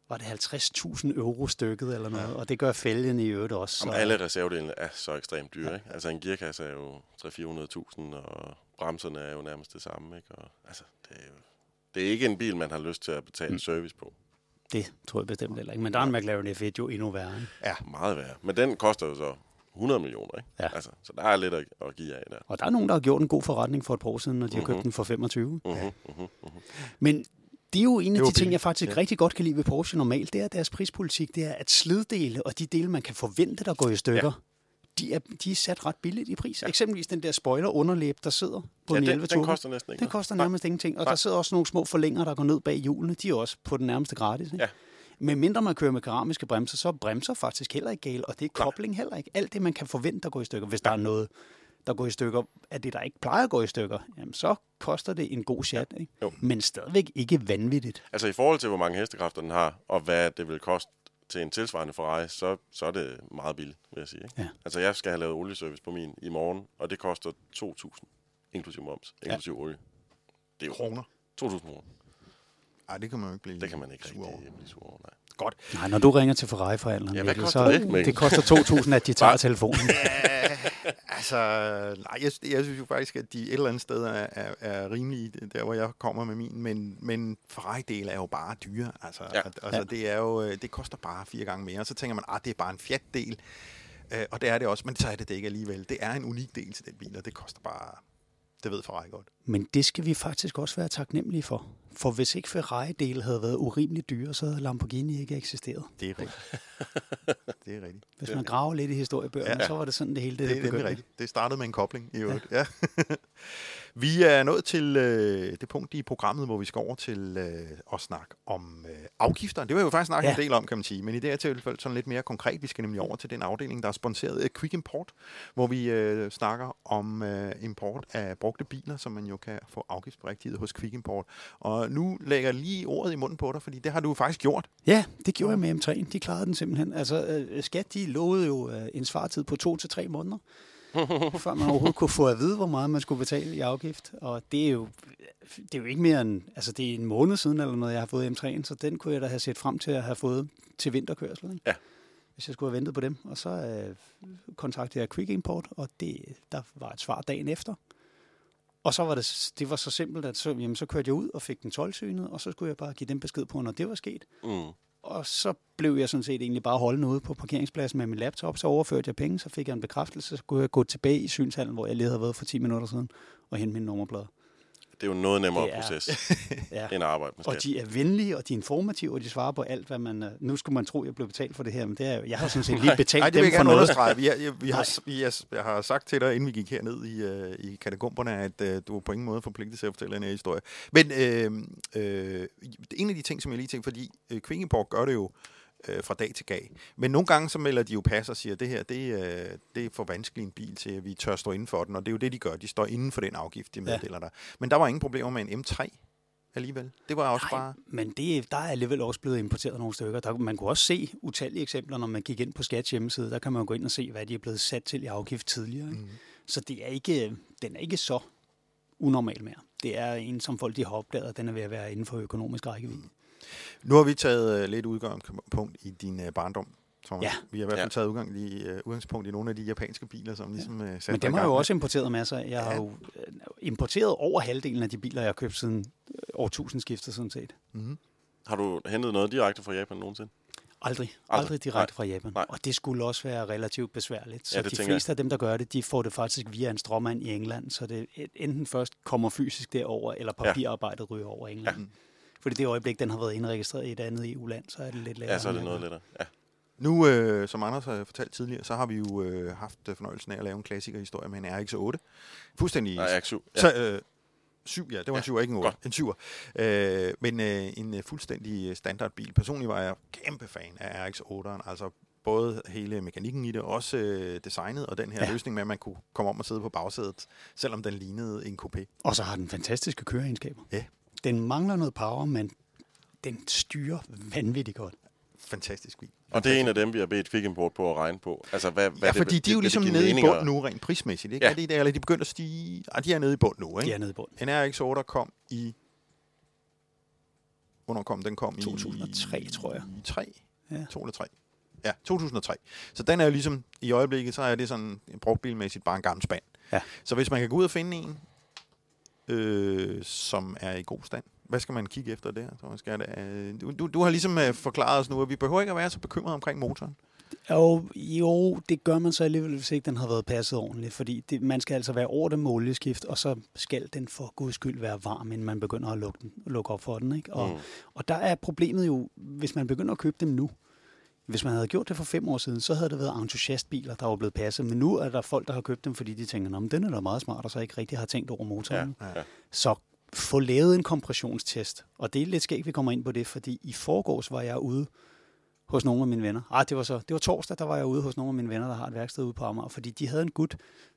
var det 50.000 euro stykket eller noget, ja. og det gør fælgen i øvrigt også. Som alle reservedelene er så ekstremt dyre. Ikke? Altså en gearkasse er jo 300-400.000, og bremserne er jo nærmest det samme. Ikke? Og, altså, det, er jo, det er ikke en bil, man har lyst til at betale mm. service på. Det tror jeg bestemt heller ikke. Men der er en McLaren F1 jo endnu værre. Ikke? Ja, Meget værre. Men den koster jo så 100 millioner. Ikke? Ja. Altså, så der er lidt at, at give af der. Og der er nogen, der har gjort en god forretning for et par år siden, når de har købt Mhm. den for 25. Uh-huh, uh-huh, uh-huh. Men det er jo en af de ting, jeg faktisk Ja. ja. rigtig godt kan lide ved Porsche normalt. Det er deres prispolitik. Det er, at sliddele og de dele, man kan forvente, der går i stykker, ja. de, er, de er sat ret billigt i pris. Ja. Eksempelvis den der spoiler underlæb, der sidder på Ja, en den, 11 den koster næsten ikke Det koster nærmest ingenting. Og der sidder også nogle små forlængere, der går ned bag hjulene. De er også på den nærmeste gratis. Ikke? Ja. Men mindre man kører med keramiske bremser, så er bremser faktisk heller ikke gale, og det er Nej. kobling heller ikke. Alt det, man kan forvente, der går i stykker. Hvis der er noget, der går i stykker, af det, der ikke plejer at gå i stykker, jamen så koster det en god chat. Ikke? Jo. Men stadigvæk ikke vanvittigt. Altså i forhold til, hvor mange hestekræfter den har, og hvad det vil koste til en tilsvarende Ferrari, så, så er det meget billigt, vil jeg sige. Ikke? Ja. Altså jeg skal have lavet olieservice på min i morgen, og det koster 2.000, inklusive moms, inklusive olie. Det er jo kroner. 2.000 kroner. Ej, det kan man jo ikke blive Det kan man ikke sur rigtig blive sur over, nej. Godt. Nej, når du ringer til Ferrari-forhandleren, Ja, Mikkel, så det, Mikkel? det koster 2.000, at de tager telefonen. <laughs> Altså, nej, jeg, jeg synes jo faktisk, at de et eller andet sted er, er, er rimelige, der hvor jeg kommer med min, men, men Ferrari-del er jo bare dyre. Altså, Ja. altså Ja. det, er jo, øh, det koster bare fire gange mere, og så tænker man, at det er bare en Fiat-del, øh, og det er det også, men så er det det ikke alligevel. Det er en unik del til den bil, og det koster bare, det ved Ferrari godt. Men det skal vi faktisk også være taknemmelige for. For hvis ikke Ferrari-dele havde været urimeligt dyre, så havde Lamborghini ikke eksisteret. Det er rigtigt. <laughs> det er rigtigt. Hvis man graver lidt i historiebøgerne, Ja. så var det sådan, det hele det, Det er nemlig begyndte. rigtigt. Det startede med en kobling i øvrigt. Ja. <laughs> vi er nået til øh, det punkt i programmet, hvor vi skal over til øh, at snakke om øh, afgifter. Det var jo faktisk snakke Ja. en del om, kan man sige. Men i det her tilfælde sådan lidt mere konkret. Vi skal nemlig over til den afdeling, der er sponsoreret af Quick Import, hvor vi øh, snakker om øh, import af brugte biler, som man jo kan få afgiftsberigtighed hos Quick Import. Og nu lægger jeg lige ordet i munden på dig, fordi det har du faktisk gjort. Ja, det gjorde jeg med M3'en. De klarede den simpelthen. Altså, øh, Skat, de lovede jo øh, en svartid på to til tre måneder. <laughs> før man overhovedet kunne få at vide, hvor meget man skulle betale i afgift. Og det er jo, det er jo ikke mere end, altså det er en måned siden eller noget, jeg har fået M3'en, så den kunne jeg da have set frem til at have fået til vinterkørsel. Ikke? Ja. Hvis jeg skulle have ventet på dem. Og så øh, kontaktede jeg Quick Import, og det, der var et svar dagen efter. Og så var det, det var så simpelt, at så, jamen, så kørte jeg ud og fik den 12 og så skulle jeg bare give dem besked på, når det var sket. Mm. Og så blev jeg sådan set egentlig bare holdende ude på parkeringspladsen med min laptop. Så overførte jeg penge, så fik jeg en bekræftelse. Så kunne jeg gå tilbage i synshallen, hvor jeg lige havde været for 10 minutter siden, og hente min nummerblad. Det er jo noget nemmere Det er- proces <laughs> Ja. end at arbejde med Og skat. de er venlige, og de er informative, og de svarer på alt, hvad man... øh, Nu skulle man tro, at jeg blev betalt for det her, men det er, jo- jeg har sådan set lige betalt Nej, det vil dem jeg for noget. understrege. Vi, jeg, vi, <laughs> har, Nej. vi, jeg, jeg har sagt til dig, inden vi gik herned i, øh, i katakomberne, at øh, du er på ingen måde forpligtet til at fortælle den her historie. Men øh, øh, en af de ting, som jeg lige tænkte, fordi øh, Kvingeborg gør det jo øh, fra dag til dag. Men nogle gange så melder de jo pas og siger, det her det, øh, det er for vanskelig en bil til, at vi tør stå inden for den. Og det er jo det, de gør. De står inden for den afgift, de Ja. meddeler dig. Men der var ingen problemer med en M3 alligevel. Det var også Nej, bare... men det, der er alligevel også blevet importeret nogle stykker. Der, man kunne også se utallige eksempler, når man gik ind på Skats hjemmeside. Der kan man gå ind og se, hvad de er blevet sat til i afgift tidligere. Ikke? Mhm. Så det er ikke, den er ikke så unormal mere. Det er en, som folk de har opdaget, at den er ved at være inden for økonomisk rækkevidde. Nu har vi taget øh, lidt udgangspunkt i din øh, barndom. Thomas. Ja. Vi har i hvert fald Ja. taget udgang i, øh, udgangspunkt i nogle af de japanske biler, som ligesom øh, satte Men dig dem har jeg jo også importeret masser af. Jeg har Ja. jo øh, importeret over halvdelen af de biler, jeg har købt siden årtusindskiftet sådan set. Mhm. Har du hentet noget direkte fra Japan nogensinde? Aldrig. Aldrig. Aldrig direkte fra Japan. Nej. Og det skulle også være relativt besværligt. Så Ja, det de fleste af dem, der gør det, de får det faktisk via en stråmand i England. Så det enten først kommer fysisk derover, eller Ja. papirarbejdet ryger over England. Ja. Fordi det øjeblik, den har været indregistreret i et andet EU-land, så er det lidt lettere. Ja, så er det noget lettere. Ja. Nu, øh, som Anders har fortalt tidligere, så har vi jo øh, haft øh, fornøjelsen af at lave en klassikerhistorie med en RX-8. Fuldstændig... Nej, X7. Ja. Så, øh, syv, ja, det var en Ja, syver, ikke en otter. godt. En syver. Øh, men øh, en øh, fuldstændig øh, standardbil. Personligt var jeg kæmpe fan af RX-8'eren, altså både hele mekanikken i det, også øh, designet, og den her ja. Ja. løsning med, at man kunne komme om og sidde på bagsædet, selvom den lignede en coupé. Og så har den fantastiske køreegenskaber. Ja. Den mangler noget power, men den styrer vanvittigt godt. Fantastisk bil. Og det er en af dem, vi har bedt Quick Import på at regne på. Altså, hvad, hvad Ja, det, fordi de er jo det- ligesom det giver nede i bund nu, rent prismæssigt. Ikke? Ja. Er det der, eller de begynder at stige? Ah, de er nede i bund nu, De ikke? er nede i bund. En RX-8 kom i... Hvornår kom den? kom 2003, i... tror jeg. I 3? Ja. 2 eller 3? Ja, 2003. Så den er jo ligesom, i øjeblikket, så er det sådan en brugtbilmæssigt bare en gammel spand. Ja. Så hvis man kan gå ud og finde en, øh, som er i god stand, hvad skal man kigge efter der? Thomas Gerde? Øh, Du, du, du har ligesom øh, forklaret os nu, at vi behøver ikke at være så bekymrede omkring motoren. Jo, jo, det gør man så alligevel, hvis ikke den har været passet ordentligt. Fordi det, man skal altså være over det med olieskift, og så skal den for guds skyld være varm, inden man begynder at lukke, den, lukke op for den. Ikke? Og, mm. og der er problemet jo, hvis man begynder at købe dem nu. Hvis man havde gjort det for fem år siden, så havde det været entusiastbiler, der var blevet passet. Men nu er der folk, der har købt dem, fordi de tænker, at den er da meget smart, og så ikke rigtig har tænkt over motoren. Ja, ja. Så få lavet en kompressionstest. Og det er lidt skægt, vi kommer ind på det, fordi i forgårs var jeg ude hos nogle af mine venner. Ah, det var så, det var torsdag, der var jeg ude hos nogle af mine venner, der har et værksted ude på Amager, fordi de havde en gut,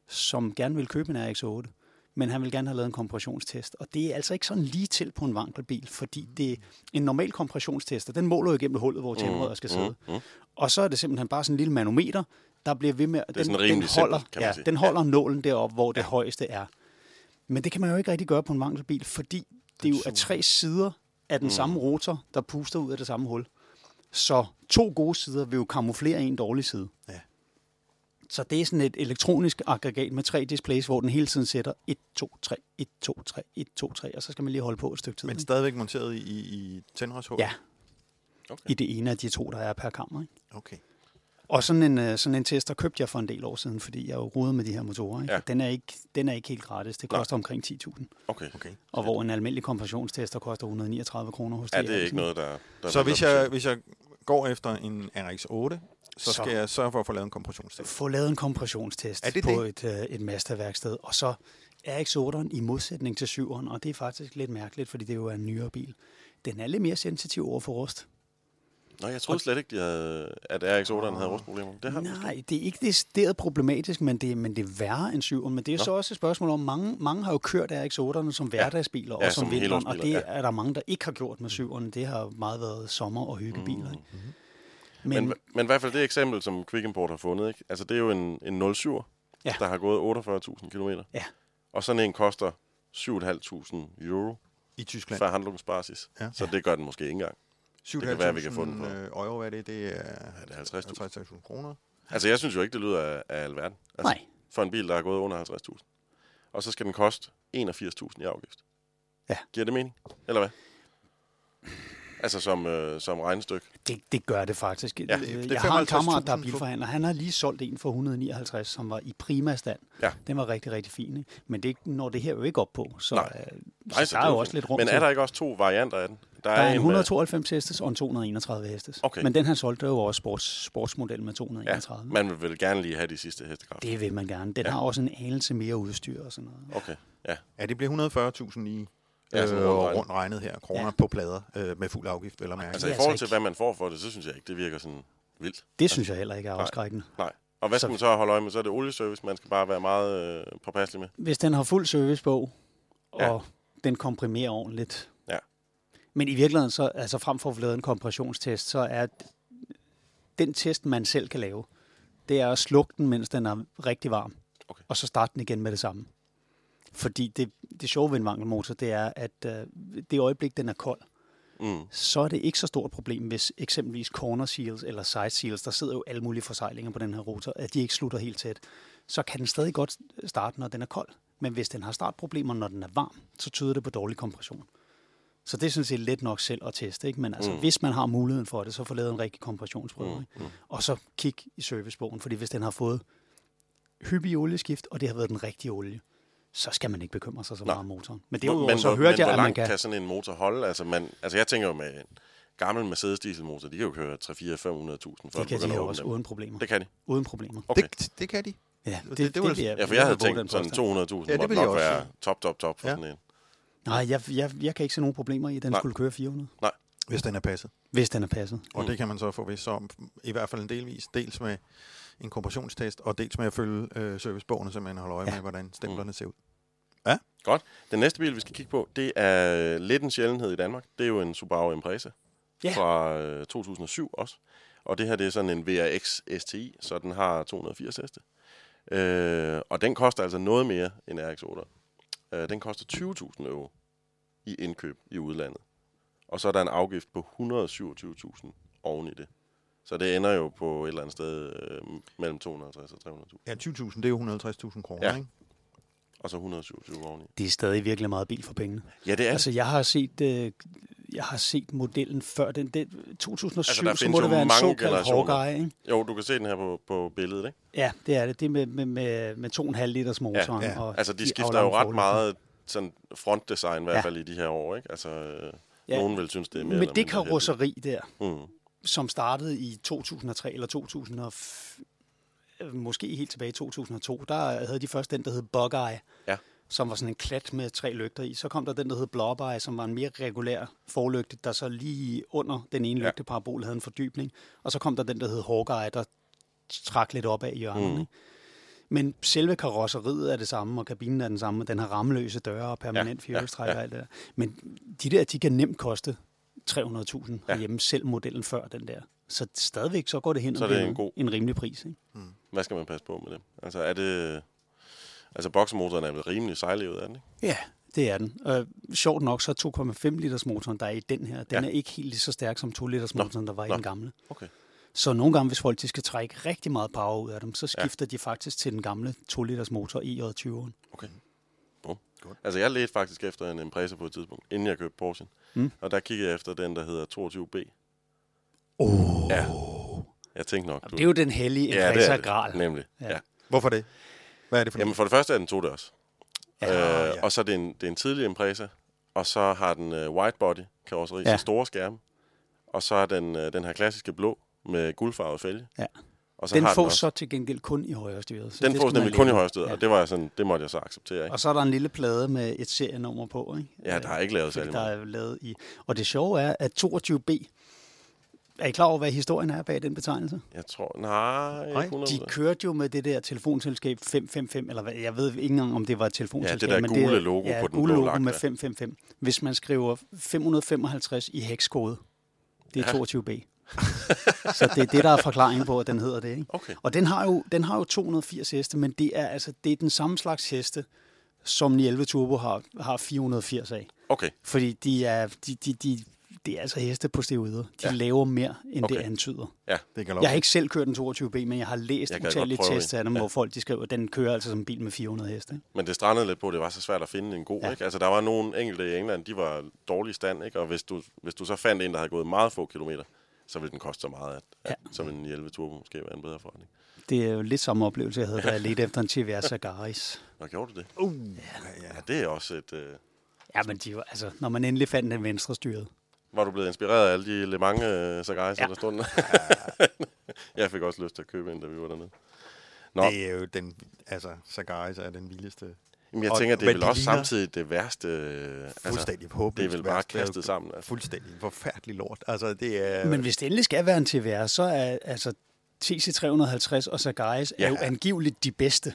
som gerne ville købe en RX-8, men han ville gerne have lavet en kompressionstest. Og det er altså ikke sådan lige til på en vankelbil, fordi det en normal kompressionstest, og den måler jo igennem hullet, hvor tændrøret skal sidde. Mm. Mm. Og så er det simpelthen bare sådan en lille manometer, der bliver ved med... Det er den, den holder, man ja, den holder nålen deroppe, hvor det højeste er. Men det kan man jo ikke rigtig gøre på en vankelbil, fordi det jo er tre sider af den Mm. samme rotor, der puster ud af det samme hul. Så to gode sider vil jo kamuflere en dårlig side. Ja. Så det er sådan et elektronisk aggregat med tre displays, hvor den hele tiden sætter 1, 2, 3, 1, 2, 3, 1, 2, 3, og så skal man lige holde på et stykke tid. Men ikke? stadigvæk monteret i, i, tændrørshul? Ja, Okay. i det ene af de to, der er per kammer. Ikke? Okay. Og sådan en, øh, sådan en tester købte jeg for en del år siden, fordi jeg jo rodede med de her motorer. Ikke? Ja. Den, er ikke, den er ikke helt gratis. Det Nej. koster omkring 10.000. Okay. okay. Og hvor en almindelig kompressionstester koster 139 kroner hos Ja, det er ikke noget, der... der Så hvis jeg, hvis jeg går efter en RX-8, så Så- skal jeg sørge for at få lavet en kompressionstest. Få lavet en kompressionstest Er det på det? et, øh, et Mazda-værksted. Og så RX-8'eren i modsætning til 7'eren, og det er faktisk lidt mærkeligt, fordi det jo er en nyere bil. Den er lidt mere sensitiv over for rust. Nå, jeg troede slet ikke, de havde, at RX-8'eren havde rustproblemer. Det har måske. Nej, det er ikke decideret problematisk, men det, men det er værre end 7'eren. Men det er Nå. så også et spørgsmål om, mange, mange har jo kørt RX-8'erne som hverdagsbiler Ja, og som, som vinteren, og det helårsbiler, er der mange, der ikke har gjort med 7'erne. Det har meget været sommer- og hyggebiler. Ikke? Men, men, men i hvert fald det eksempel, som Quick Import har fundet, ikke? Altså, det er jo en, en 07 Ja. der har gået 48.000 km. Ja. Og sådan en koster 7.500 euro I Tyskland. for handlungsbasis. Ja. Så det gør den måske ikke engang. 7.500 kan være, vi kan få den på. euro, hvad er det? Det er Er det 50.000? 50.000 kroner. Altså, jeg synes jo ikke, det lyder af, af alverden. Altså, Nej. For en bil, der har gået under 50.000. Og så skal den koste 81.000 i afgift. Ja. Giver det mening? Eller hvad? Altså som, øh, som regnestykke. Det, det gør det faktisk. Ja, Ja, det- det, er jeg har en kammerat, der er 55.000 bilforhandler. Han har lige solgt en for 159, som var i prima stand. Ja. Den var rigtig, rigtig fin. Ikke? Men det når det her jo ikke op på. Så, Nej. øh, Nej, så der er jo også lidt rum Men til. er der ikke også to varianter af den? Der er en med- 192 hestes og en 231 hestes. Okay. Men den han solgte, jo også sports, sportsmodel med Ja, 231. man vil vel gerne lige have de sidste hestekræfter. Det vil man gerne. Den Ja. ja. har også en anelse mere udstyr og sådan noget. Okay, ja. Ja, det bliver 140.000 i Ja, sådan øh, rundt regnet. rundt regnet her. Kroner ja. På plader øh, med fuld afgift, at mærke. Altså i forhold altså til, hvad man får for det, så synes jeg ikke, det virker sådan vildt. Det synes jeg heller ikke er Nej. afskrækkende. Nej. Og hvad skal Så- man så holde øje med? Så er det olieservice, man skal bare være meget øh, påpasselig med. Hvis den har fuld service på, og Ja. ja. den komprimerer ordentligt. Ja. Men i virkeligheden, så, altså frem for at få lavet en kompressionstest, så er den test, man selv kan lave, det er at slukke den, mens den er rigtig varm. Okay. Og så starte den igen med det samme. Fordi det, det sjove ved en vankelmotor, det er, at øh, det øjeblik, den er kold, Mm. så er det ikke så stort problem, hvis eksempelvis corner seals eller side seals, der sidder jo alle mulige forsejlinger på den her rotor, at de ikke slutter helt tæt. Så kan den stadig godt starte, når den er kold. Men hvis den har startproblemer, når den er varm, så tyder det på dårlig kompression. Så det er sådan set let nok selv at teste. Ikke? Men altså, Mm. mm. hvis man har muligheden for det, så få lavet en rigtig kompressionsprøve. Mm. Ikke? Og så kig i servicebogen, fordi hvis den har fået hyppig olieskift, og det har været den rigtige olie, så skal man ikke bekymre sig så Nej. meget om motoren. Men det er jo men, så hvor- hørte men jeg, hvor at man kan... kan sådan en motor holde? Altså, man, altså jeg tænker jo med en gammel Mercedes dieselmotor, de kan jo køre 3 4 500.000 før Det kan de jo også dem. uden problemer. Det kan de? Uden problemer. Okay. Det, det kan de. Ja, det- det var- vil Ja, for jeg havde tænkt sådan påstand. 200.000 Ja, det måtte nok også være top, top, top for Ja. sådan en. Nej, jeg, jeg, jeg kan ikke se nogen problemer i, at den Nej. skulle køre 400, Hvis den er passet. hvis den er passet. Og Mm. det kan man så få vist om, i hvert fald en delvis. Dels med en kompressionstest, og dels med at følge øh, servicebogen, så man holder øje Ja. med, hvordan stemplerne ser ud. Godt. Den næste bil, vi skal kigge på, det er lidt en sjældenhed i Danmark. Det er jo en Subaru Impreza Ja. fra øh, 2007 også. Og det her, det er sådan en VRX STI, så den har 280 heste. Øh, og den koster altså noget mere end RX-8. Øh, den koster 20.000 euro i indkøb i udlandet. Og så er der en afgift på 127.000 oven i det. Så det ender jo på et eller andet sted øh, mellem 250 og 300.000. Ja, 20.000, det er jo 150.000 kroner, Ja. ja. ikke? Og så 127 oveni. Det er stadig virkelig meget bil for pengene. Ja, det er Altså, jeg har set, øh, jeg har set modellen før den. Det, 2007, Altså, der så må det være en såkaldt. Hawkeye, ikke? Jo, du kan se den her på, på billedet, ikke? Ja, det er det. Det er med, med, med, med 2,5 liters motoren. Ja, ja. Og Altså, de de skifter jo ret meget sådan frontdesign, i hvert Ja. fald i de her år, ikke? Altså, øh, Ja. nogen vil synes, det er mere eller det karosseri der, Mm. som startede i 2003 eller 2000 og måske helt tilbage i 2002, der havde de først den, der hed Bug-Eye, Ja. som var sådan en klat med tre lygter i. Så kom der den, der hed Blob-Eye, som var en mere regulær forlygte, der så lige under den ene Ja. lygteparabol havde en fordybning. Og så kom der den, der hed Hawkeye, der trak lidt op af i hjørnet. Mm. Ikke? Men selve karosseriet er det samme, og kabinen er den samme, og den har rammeløse døre og permanent ja, fjolstrækker ja. og alt det der. Men de der, de kan nemt koste 300.000 Ja. ja. hjemme, selv modellen før den der. Så stadigvæk så går det hen Så og er det bliver en god- en rimelig pris. Ikke? Hvad skal man passe på med det? Altså, er det... Altså, boksemotoren er vel rimelig sejlivet, er den, ikke? Ja, det er den. Øh, sjovt nok, så er 2,5 liters motoren, der er i den her, den Ja. er ikke helt lige så stærk som 2 liters Nå, motoren, der var nå. i den gamle. Okay. Så nogle gange, hvis folk de skal trække rigtig meget power ud af dem, så skifter ja. de faktisk til den gamle 2 liters motor i 20'eren. Okay. Bum. Altså, jeg ledte faktisk efter en Impreza på et tidspunkt, inden jeg købte Porsche. Mm. Og der kiggede jeg efter den, der hedder 22B. Oh. Ja. Jeg tænkte nok, du... Det er jo den hellige ja, det er det. Gral. Nemlig. Ja. Ja. Hvorfor det? Hvad er det for Jamen, for det første er den to dørs. Ja, øh, ja. Og så er det en, det er en tidlig Impreza. Og så har den uh, white body karosseri. Ja. så store skærme. Og så er den, uh, den her klassiske blå med guldfarvet fælge. Ja. Og så Den har fås også, så til gengæld kun i højre styret. Så den det fås nemlig kun i højre Ja. og det, var jeg sådan, det måtte jeg så acceptere. Ikke? Og så er der en lille plade med et serienummer på. Ikke? Ja, der er ikke lavet Fordi særlig der meget. er lavet i. Og det sjove er, at 22B, er I klar over, hvad historien er bag den betegnelse? Jeg tror, nej, Nej, 100 De kørte jo med det der telefonselskab 555, eller hvad, jeg ved ikke engang, om det var et telefonselskab. Ja, det der gule er- logo ja, på den gule blå logo lak med der. 555. Hvis man skriver 555 i hekskode, det er Ja. 22B. <laughs> så det er det, der er forklaringen på, at den hedder det. Ikke? Okay. Og den har, jo, den har jo 280 heste, men det er, altså, det er den samme slags heste, som 911 Turbo har, har 480 af. Okay. Fordi de er, de, de, de, det er altså heste på steroider. De Ja. laver mere, end okay. Det antyder. Ja. Det kan Jeg har ikke selv kørt en 22B, men jeg har læst Jeg utallige tests af dem, ja. Hvor folk de skriver, at den kører altså som en bil med 400 heste. ikke? Men det strandede lidt på, at det var så svært at finde en god. Ja. Ja. Ikke? Altså, der var nogle enkelte i England, de var dårlig stand, ikke? og hvis du, hvis du så fandt en, der havde gået meget få kilometer, så ville den koste så meget, at, ja. at så ville en 11 Turbo måske være en bedre forretning. Det er jo lidt samme oplevelse, jeg havde, da jeg ledte efter en TVR Sagaris. Nå, gjorde du det? Uh, ja. Ja, det er også et... Øh... Ja, men de var, altså, når man endelig fandt den venstre styret. Var du blevet inspireret af alle de Le Mans øh, Sagaris, Ja. der stod <laughs> jeg fik også lyst til at købe en, da vi var dernede. Nå, Det er jo den, altså, Sagaris er den vildeste. Jamen, jeg Og- tænker, det er vel de også ligner- samtidig det værste. øh, Altså, Fuldstændig håbløst. det er vel bare. Det kastet sammen. Altså. Fuldstændig forfærdelig lort. Altså, det er... Men hvis det endelig skal være en TVR, så er altså TC350 og Sagaris ja. er jo angiveligt de bedste.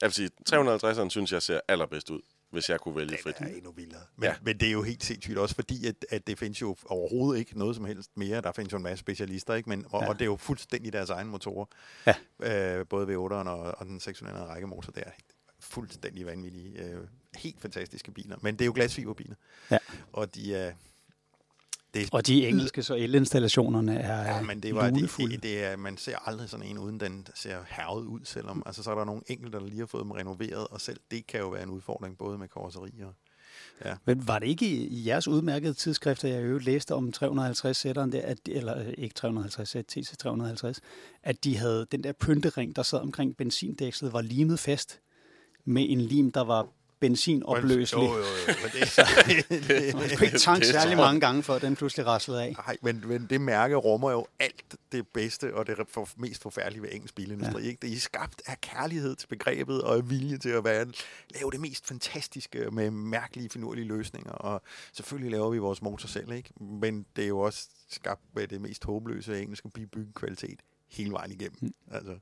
Jeg vil sige, 350'eren synes jeg ser allerbedst ud, hvis jeg kunne vælge frit. er endnu vildere. Men, Ja. men det er jo helt sindssygt også, fordi at, at det findes jo overhovedet ikke noget som helst mere. Der findes jo en masse specialister, ikke? Men, og, Ja. og det er jo fuldstændig deres egen motorer. Ja. Øh, både V8'eren og, og den 600 rækkemotor, det er fuldstændig vanvittige, øh, helt fantastiske biler. Men det er jo glasfiberbiler. Ja. Og de er... Det, Og de engelske så elinstallationerne er Ja, men det var det, det, det er, man ser aldrig sådan en, uden den ser hervet ud, selvom altså, så er der nogle enkelte, der lige har fået dem renoveret, og selv det kan jo være en udfordring, både med karosseri og... Men var det ikke i, i jeres udmærkede tidsskrifter, jeg øvrigt læste om 350 sætteren der, at, eller øh, ikke 350 sæt, TC350, at de havde den der pyntering, der sad omkring benzindækslet, var limet fast med en lim, der var benzinopløselig. Jo, jo, jo. Men det, <laughs> Man kunne ikke tanke det særlig så- mange gange, før den pludselig raslede af. Nej, men, men det mærke rummer jo alt det bedste og det for, mest forfærdelige ved engelsk bilindustri. Ja. Ikke? Det er skabt af kærlighed til begrebet og af vilje til at være, lave det mest fantastiske med mærkelige, finurlige løsninger. Og selvfølgelig laver vi vores motor selv, ikke? men det er jo også skabt med det mest håbløse engelske byggekvalitet hele vejen igennem. Mm. Altså,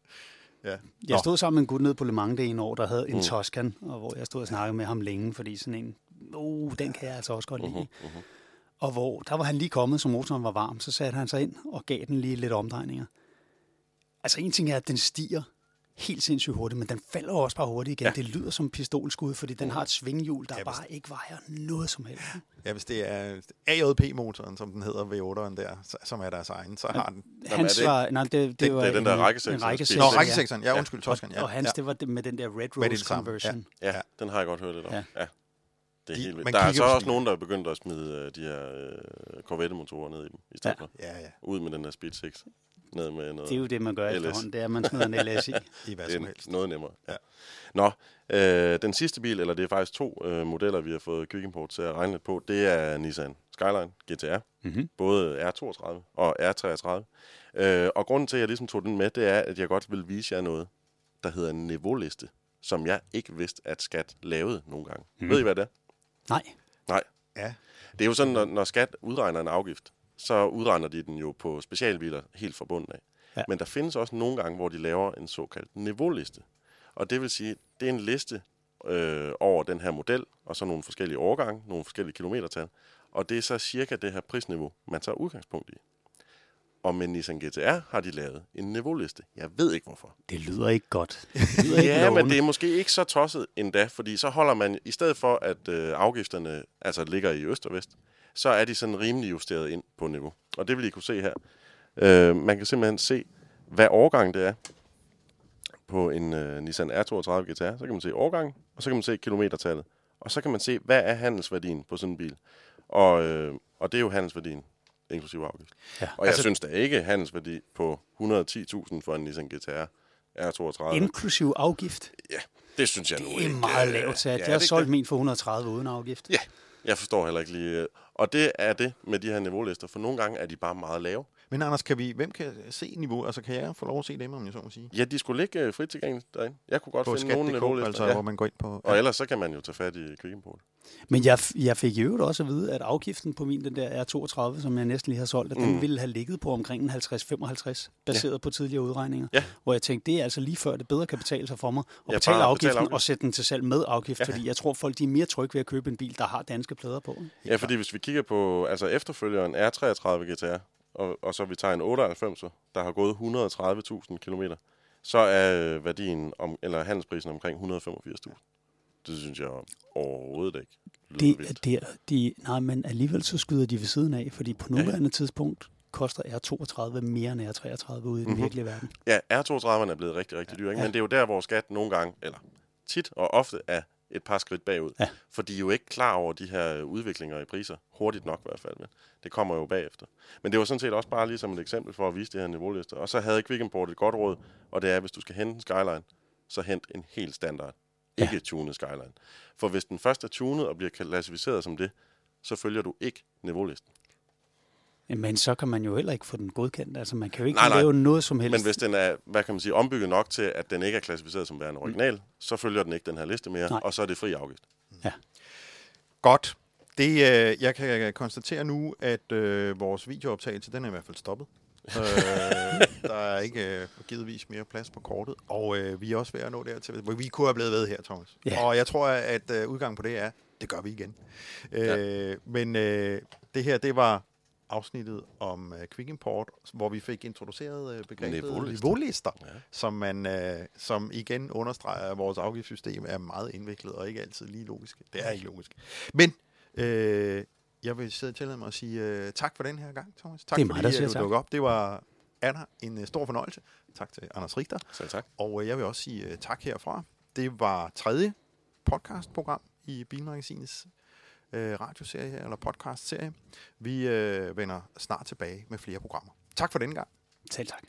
ja. Jeg stod sammen med en gut nede på Le Mans det ene år, der havde en Mm. Toscan, og hvor jeg stod og snakkede med ham længe, fordi sådan en, uh, den kan jeg altså også godt lide. Mhm, mhm. Og hvor der var han lige kommet, så motoren var varm, så satte han sig ind og gav den lige lidt omdrejninger. Altså en ting er, at den stiger helt sindssygt hurtigt, men den falder også bare hurtigt igen. Ja. Det lyder som pistolskud, fordi den har et svinghjul, der Ja, bare ikke vejer noget som helst. ja, hvis det er AJP-motoren, som den hedder, V8'eren der, som er deres egen, så har den... Hans det- var, nej, det, det, det var er den der en- der rækkesekser, Nå, spiser. rækkesekseren. Ja, undskyld, Toscan. Ja. Og hans, ja. det var det med den der Red det Rose conversion. Ja, Ja. den har jeg godt hørt lidt om. Ja. Ja. Det er De- helt vildt. Der er så også nogen, der er begyndt at smide øh, de her øh, Corvette-motorer ned i dem, i stedet Ja. for. Ja, ja. Ud med den der Speed 6. Ned med noget. Det er jo det, man gør LS. efterhånden, det er, at man smider en LS i. <laughs> I hvad det som er helst. noget nemmere. Ja. Nå, øh, den sidste bil, eller det er faktisk to øh, modeller, vi har fået Quick Import til at regne lidt på, det er Nissan Skyline GTR. Mm-hmm. Både R32 og R33. Øh, og grunden til, at jeg ligesom tog den med, det er, at jeg godt vil vise jer noget, der hedder en niveauliste, som jeg ikke vidste, at Skat lavede nogle gange. Mm. Ved I, hvad det er? Nej. Nej. Ja. Det er jo sådan, når, når Skat udregner en afgift, så udregner de den jo på specialbiler helt fra bunden af. Ja. Men der findes også nogle gange, hvor de laver en såkaldt niveauliste. Og det vil sige, det er en liste øh, over den her model, og så nogle forskellige årgange, nogle forskellige kilometertal. Og det er så cirka det her prisniveau, man tager udgangspunkt i. Og med Nissan GTR har de lavet en niveauliste. Jeg ved ikke hvorfor. Det lyder ikke godt. Det lyder <laughs> ikke Ja, men lovende. det er måske ikke så tosset endda, fordi så holder man, i stedet for at øh, afgifterne altså ligger i øst og vest, så er de sådan rimelig justeret ind på niveau. Og det vil I kunne se her. Øh, man kan simpelthen se, hvad årgang det er på en øh, Nissan R32 GTR. Så kan man se årgang, og så kan man se kilometertallet. Og så kan man se, hvad er handelsværdien på sådan en bil. Og, øh, og det er jo handelsværdien, inklusive afgift. Ja. Og jeg Altså- synes da ikke handelsværdi på 110.000 for en Nissan GTR R32. Inklusiv afgift. Ja, det synes jeg nu Det er ikke. meget øh, lavt sat. ja, Jeg har det- solgt det- min for 130 uden afgift. Ja, jeg forstår heller ikke lige. øh, Og det er det med de her niveaulister, for nogle gange er de bare meget lave. Men Anders, kan vi, hvem kan se niveau? Altså, kan jeg få lov at se dem, om jeg så må sige? Ja, de skulle ligge øh, frit tilgængeligt derinde. Jeg kunne godt På finde nogle niveaulister. altså, ja. hvor man går ind på... Og ellers så kan man jo tage fat i Import. Men jeg, jeg fik i øvrigt også at vide, at afgiften på min, den der R32, som jeg næsten lige har solgt, at den Mm. ville have ligget på omkring en 50-55, baseret ja. på tidligere udregninger. Ja. Hvor jeg tænkte, det er altså lige før, det bedre kan betale sig for mig at Ja, betale afgiften betale afgift. og sætte den til salg med afgift, Ja. fordi jeg tror, folk de er mere trygge ved at købe en bil, der har danske plader på. Ja, fordi hvis vi kigger på altså efterfølgeren R33 GTR, og, og så vi tager en 98, der har gået 130.000 km, så er værdien, om, eller handelsprisen omkring 185.000. Det synes jeg overhovedet ikke Det er vildt. der, de, nej, men alligevel så skyder de ved siden af, fordi på nuværende ja. tidspunkt koster R32 mere end R33 ude i den Mhm. virkelige verden. Ja, R32'erne er blevet rigtig, rigtig dyre, ikke? Ja. men det er jo der, hvor skat nogle gange, eller tit og ofte er et par skridt bagud. Ja. For de er jo ikke klar over de her udviklinger i priser, hurtigt nok i hvert fald, men det kommer jo bagefter. Men det var sådan set også bare lige som et eksempel for at vise det her niveaulister. Og så havde Quick Import et godt råd, og det er, hvis du skal hente en Skyline, så hent en helt standard, Ja. ikke tunet Skyline. For hvis den først er tunet og bliver klassificeret som det, så følger du ikke niveaulisten. Men så kan man jo heller ikke få den godkendt. Altså man kan jo ikke Nej, nej. lave noget som helst. Men hvis den er, hvad kan man sige, ombygget nok til, at den ikke er klassificeret som værende original, mm. så følger den ikke den her liste mere, Nej. og så er det fri afgift. Godt. Det, øh, jeg kan konstatere nu, at øh, vores videooptagelse, den er i hvert fald stoppet. Øh, <laughs> der er ikke øh, givetvis mere plads på kortet, og øh, vi er også ved at nå dertil, hvor vi kunne have blevet ved her, Thomas. Ja. Og jeg tror, at øh, udgangen på det er, det gør vi igen. Øh, men øh, det her, det var afsnittet om øh, Quick Import, hvor vi fik introduceret øh, begrebet Niveaulister. niveaulister, Ja. som, man, øh, som igen understreger, at vores afgiftssystem er meget indviklet og ikke altid lige logisk. Det er ikke logisk. Men øh, jeg vil sidde tillade mig at sige øh, tak for den her gang, Thomas. Tak Det er mig, fordi der at siger du dukkede op. Det var Anna en øh, stor fornøjelse. Tak til Anders Richter. Så tak. Og øh, jeg vil også sige øh, tak herfra. Det var tredje podcastprogram i Bilmagasinets øh, radioserie eller podcastserie. Vi øh, vender snart tilbage med flere programmer. Tak for denne gang. Selv tak.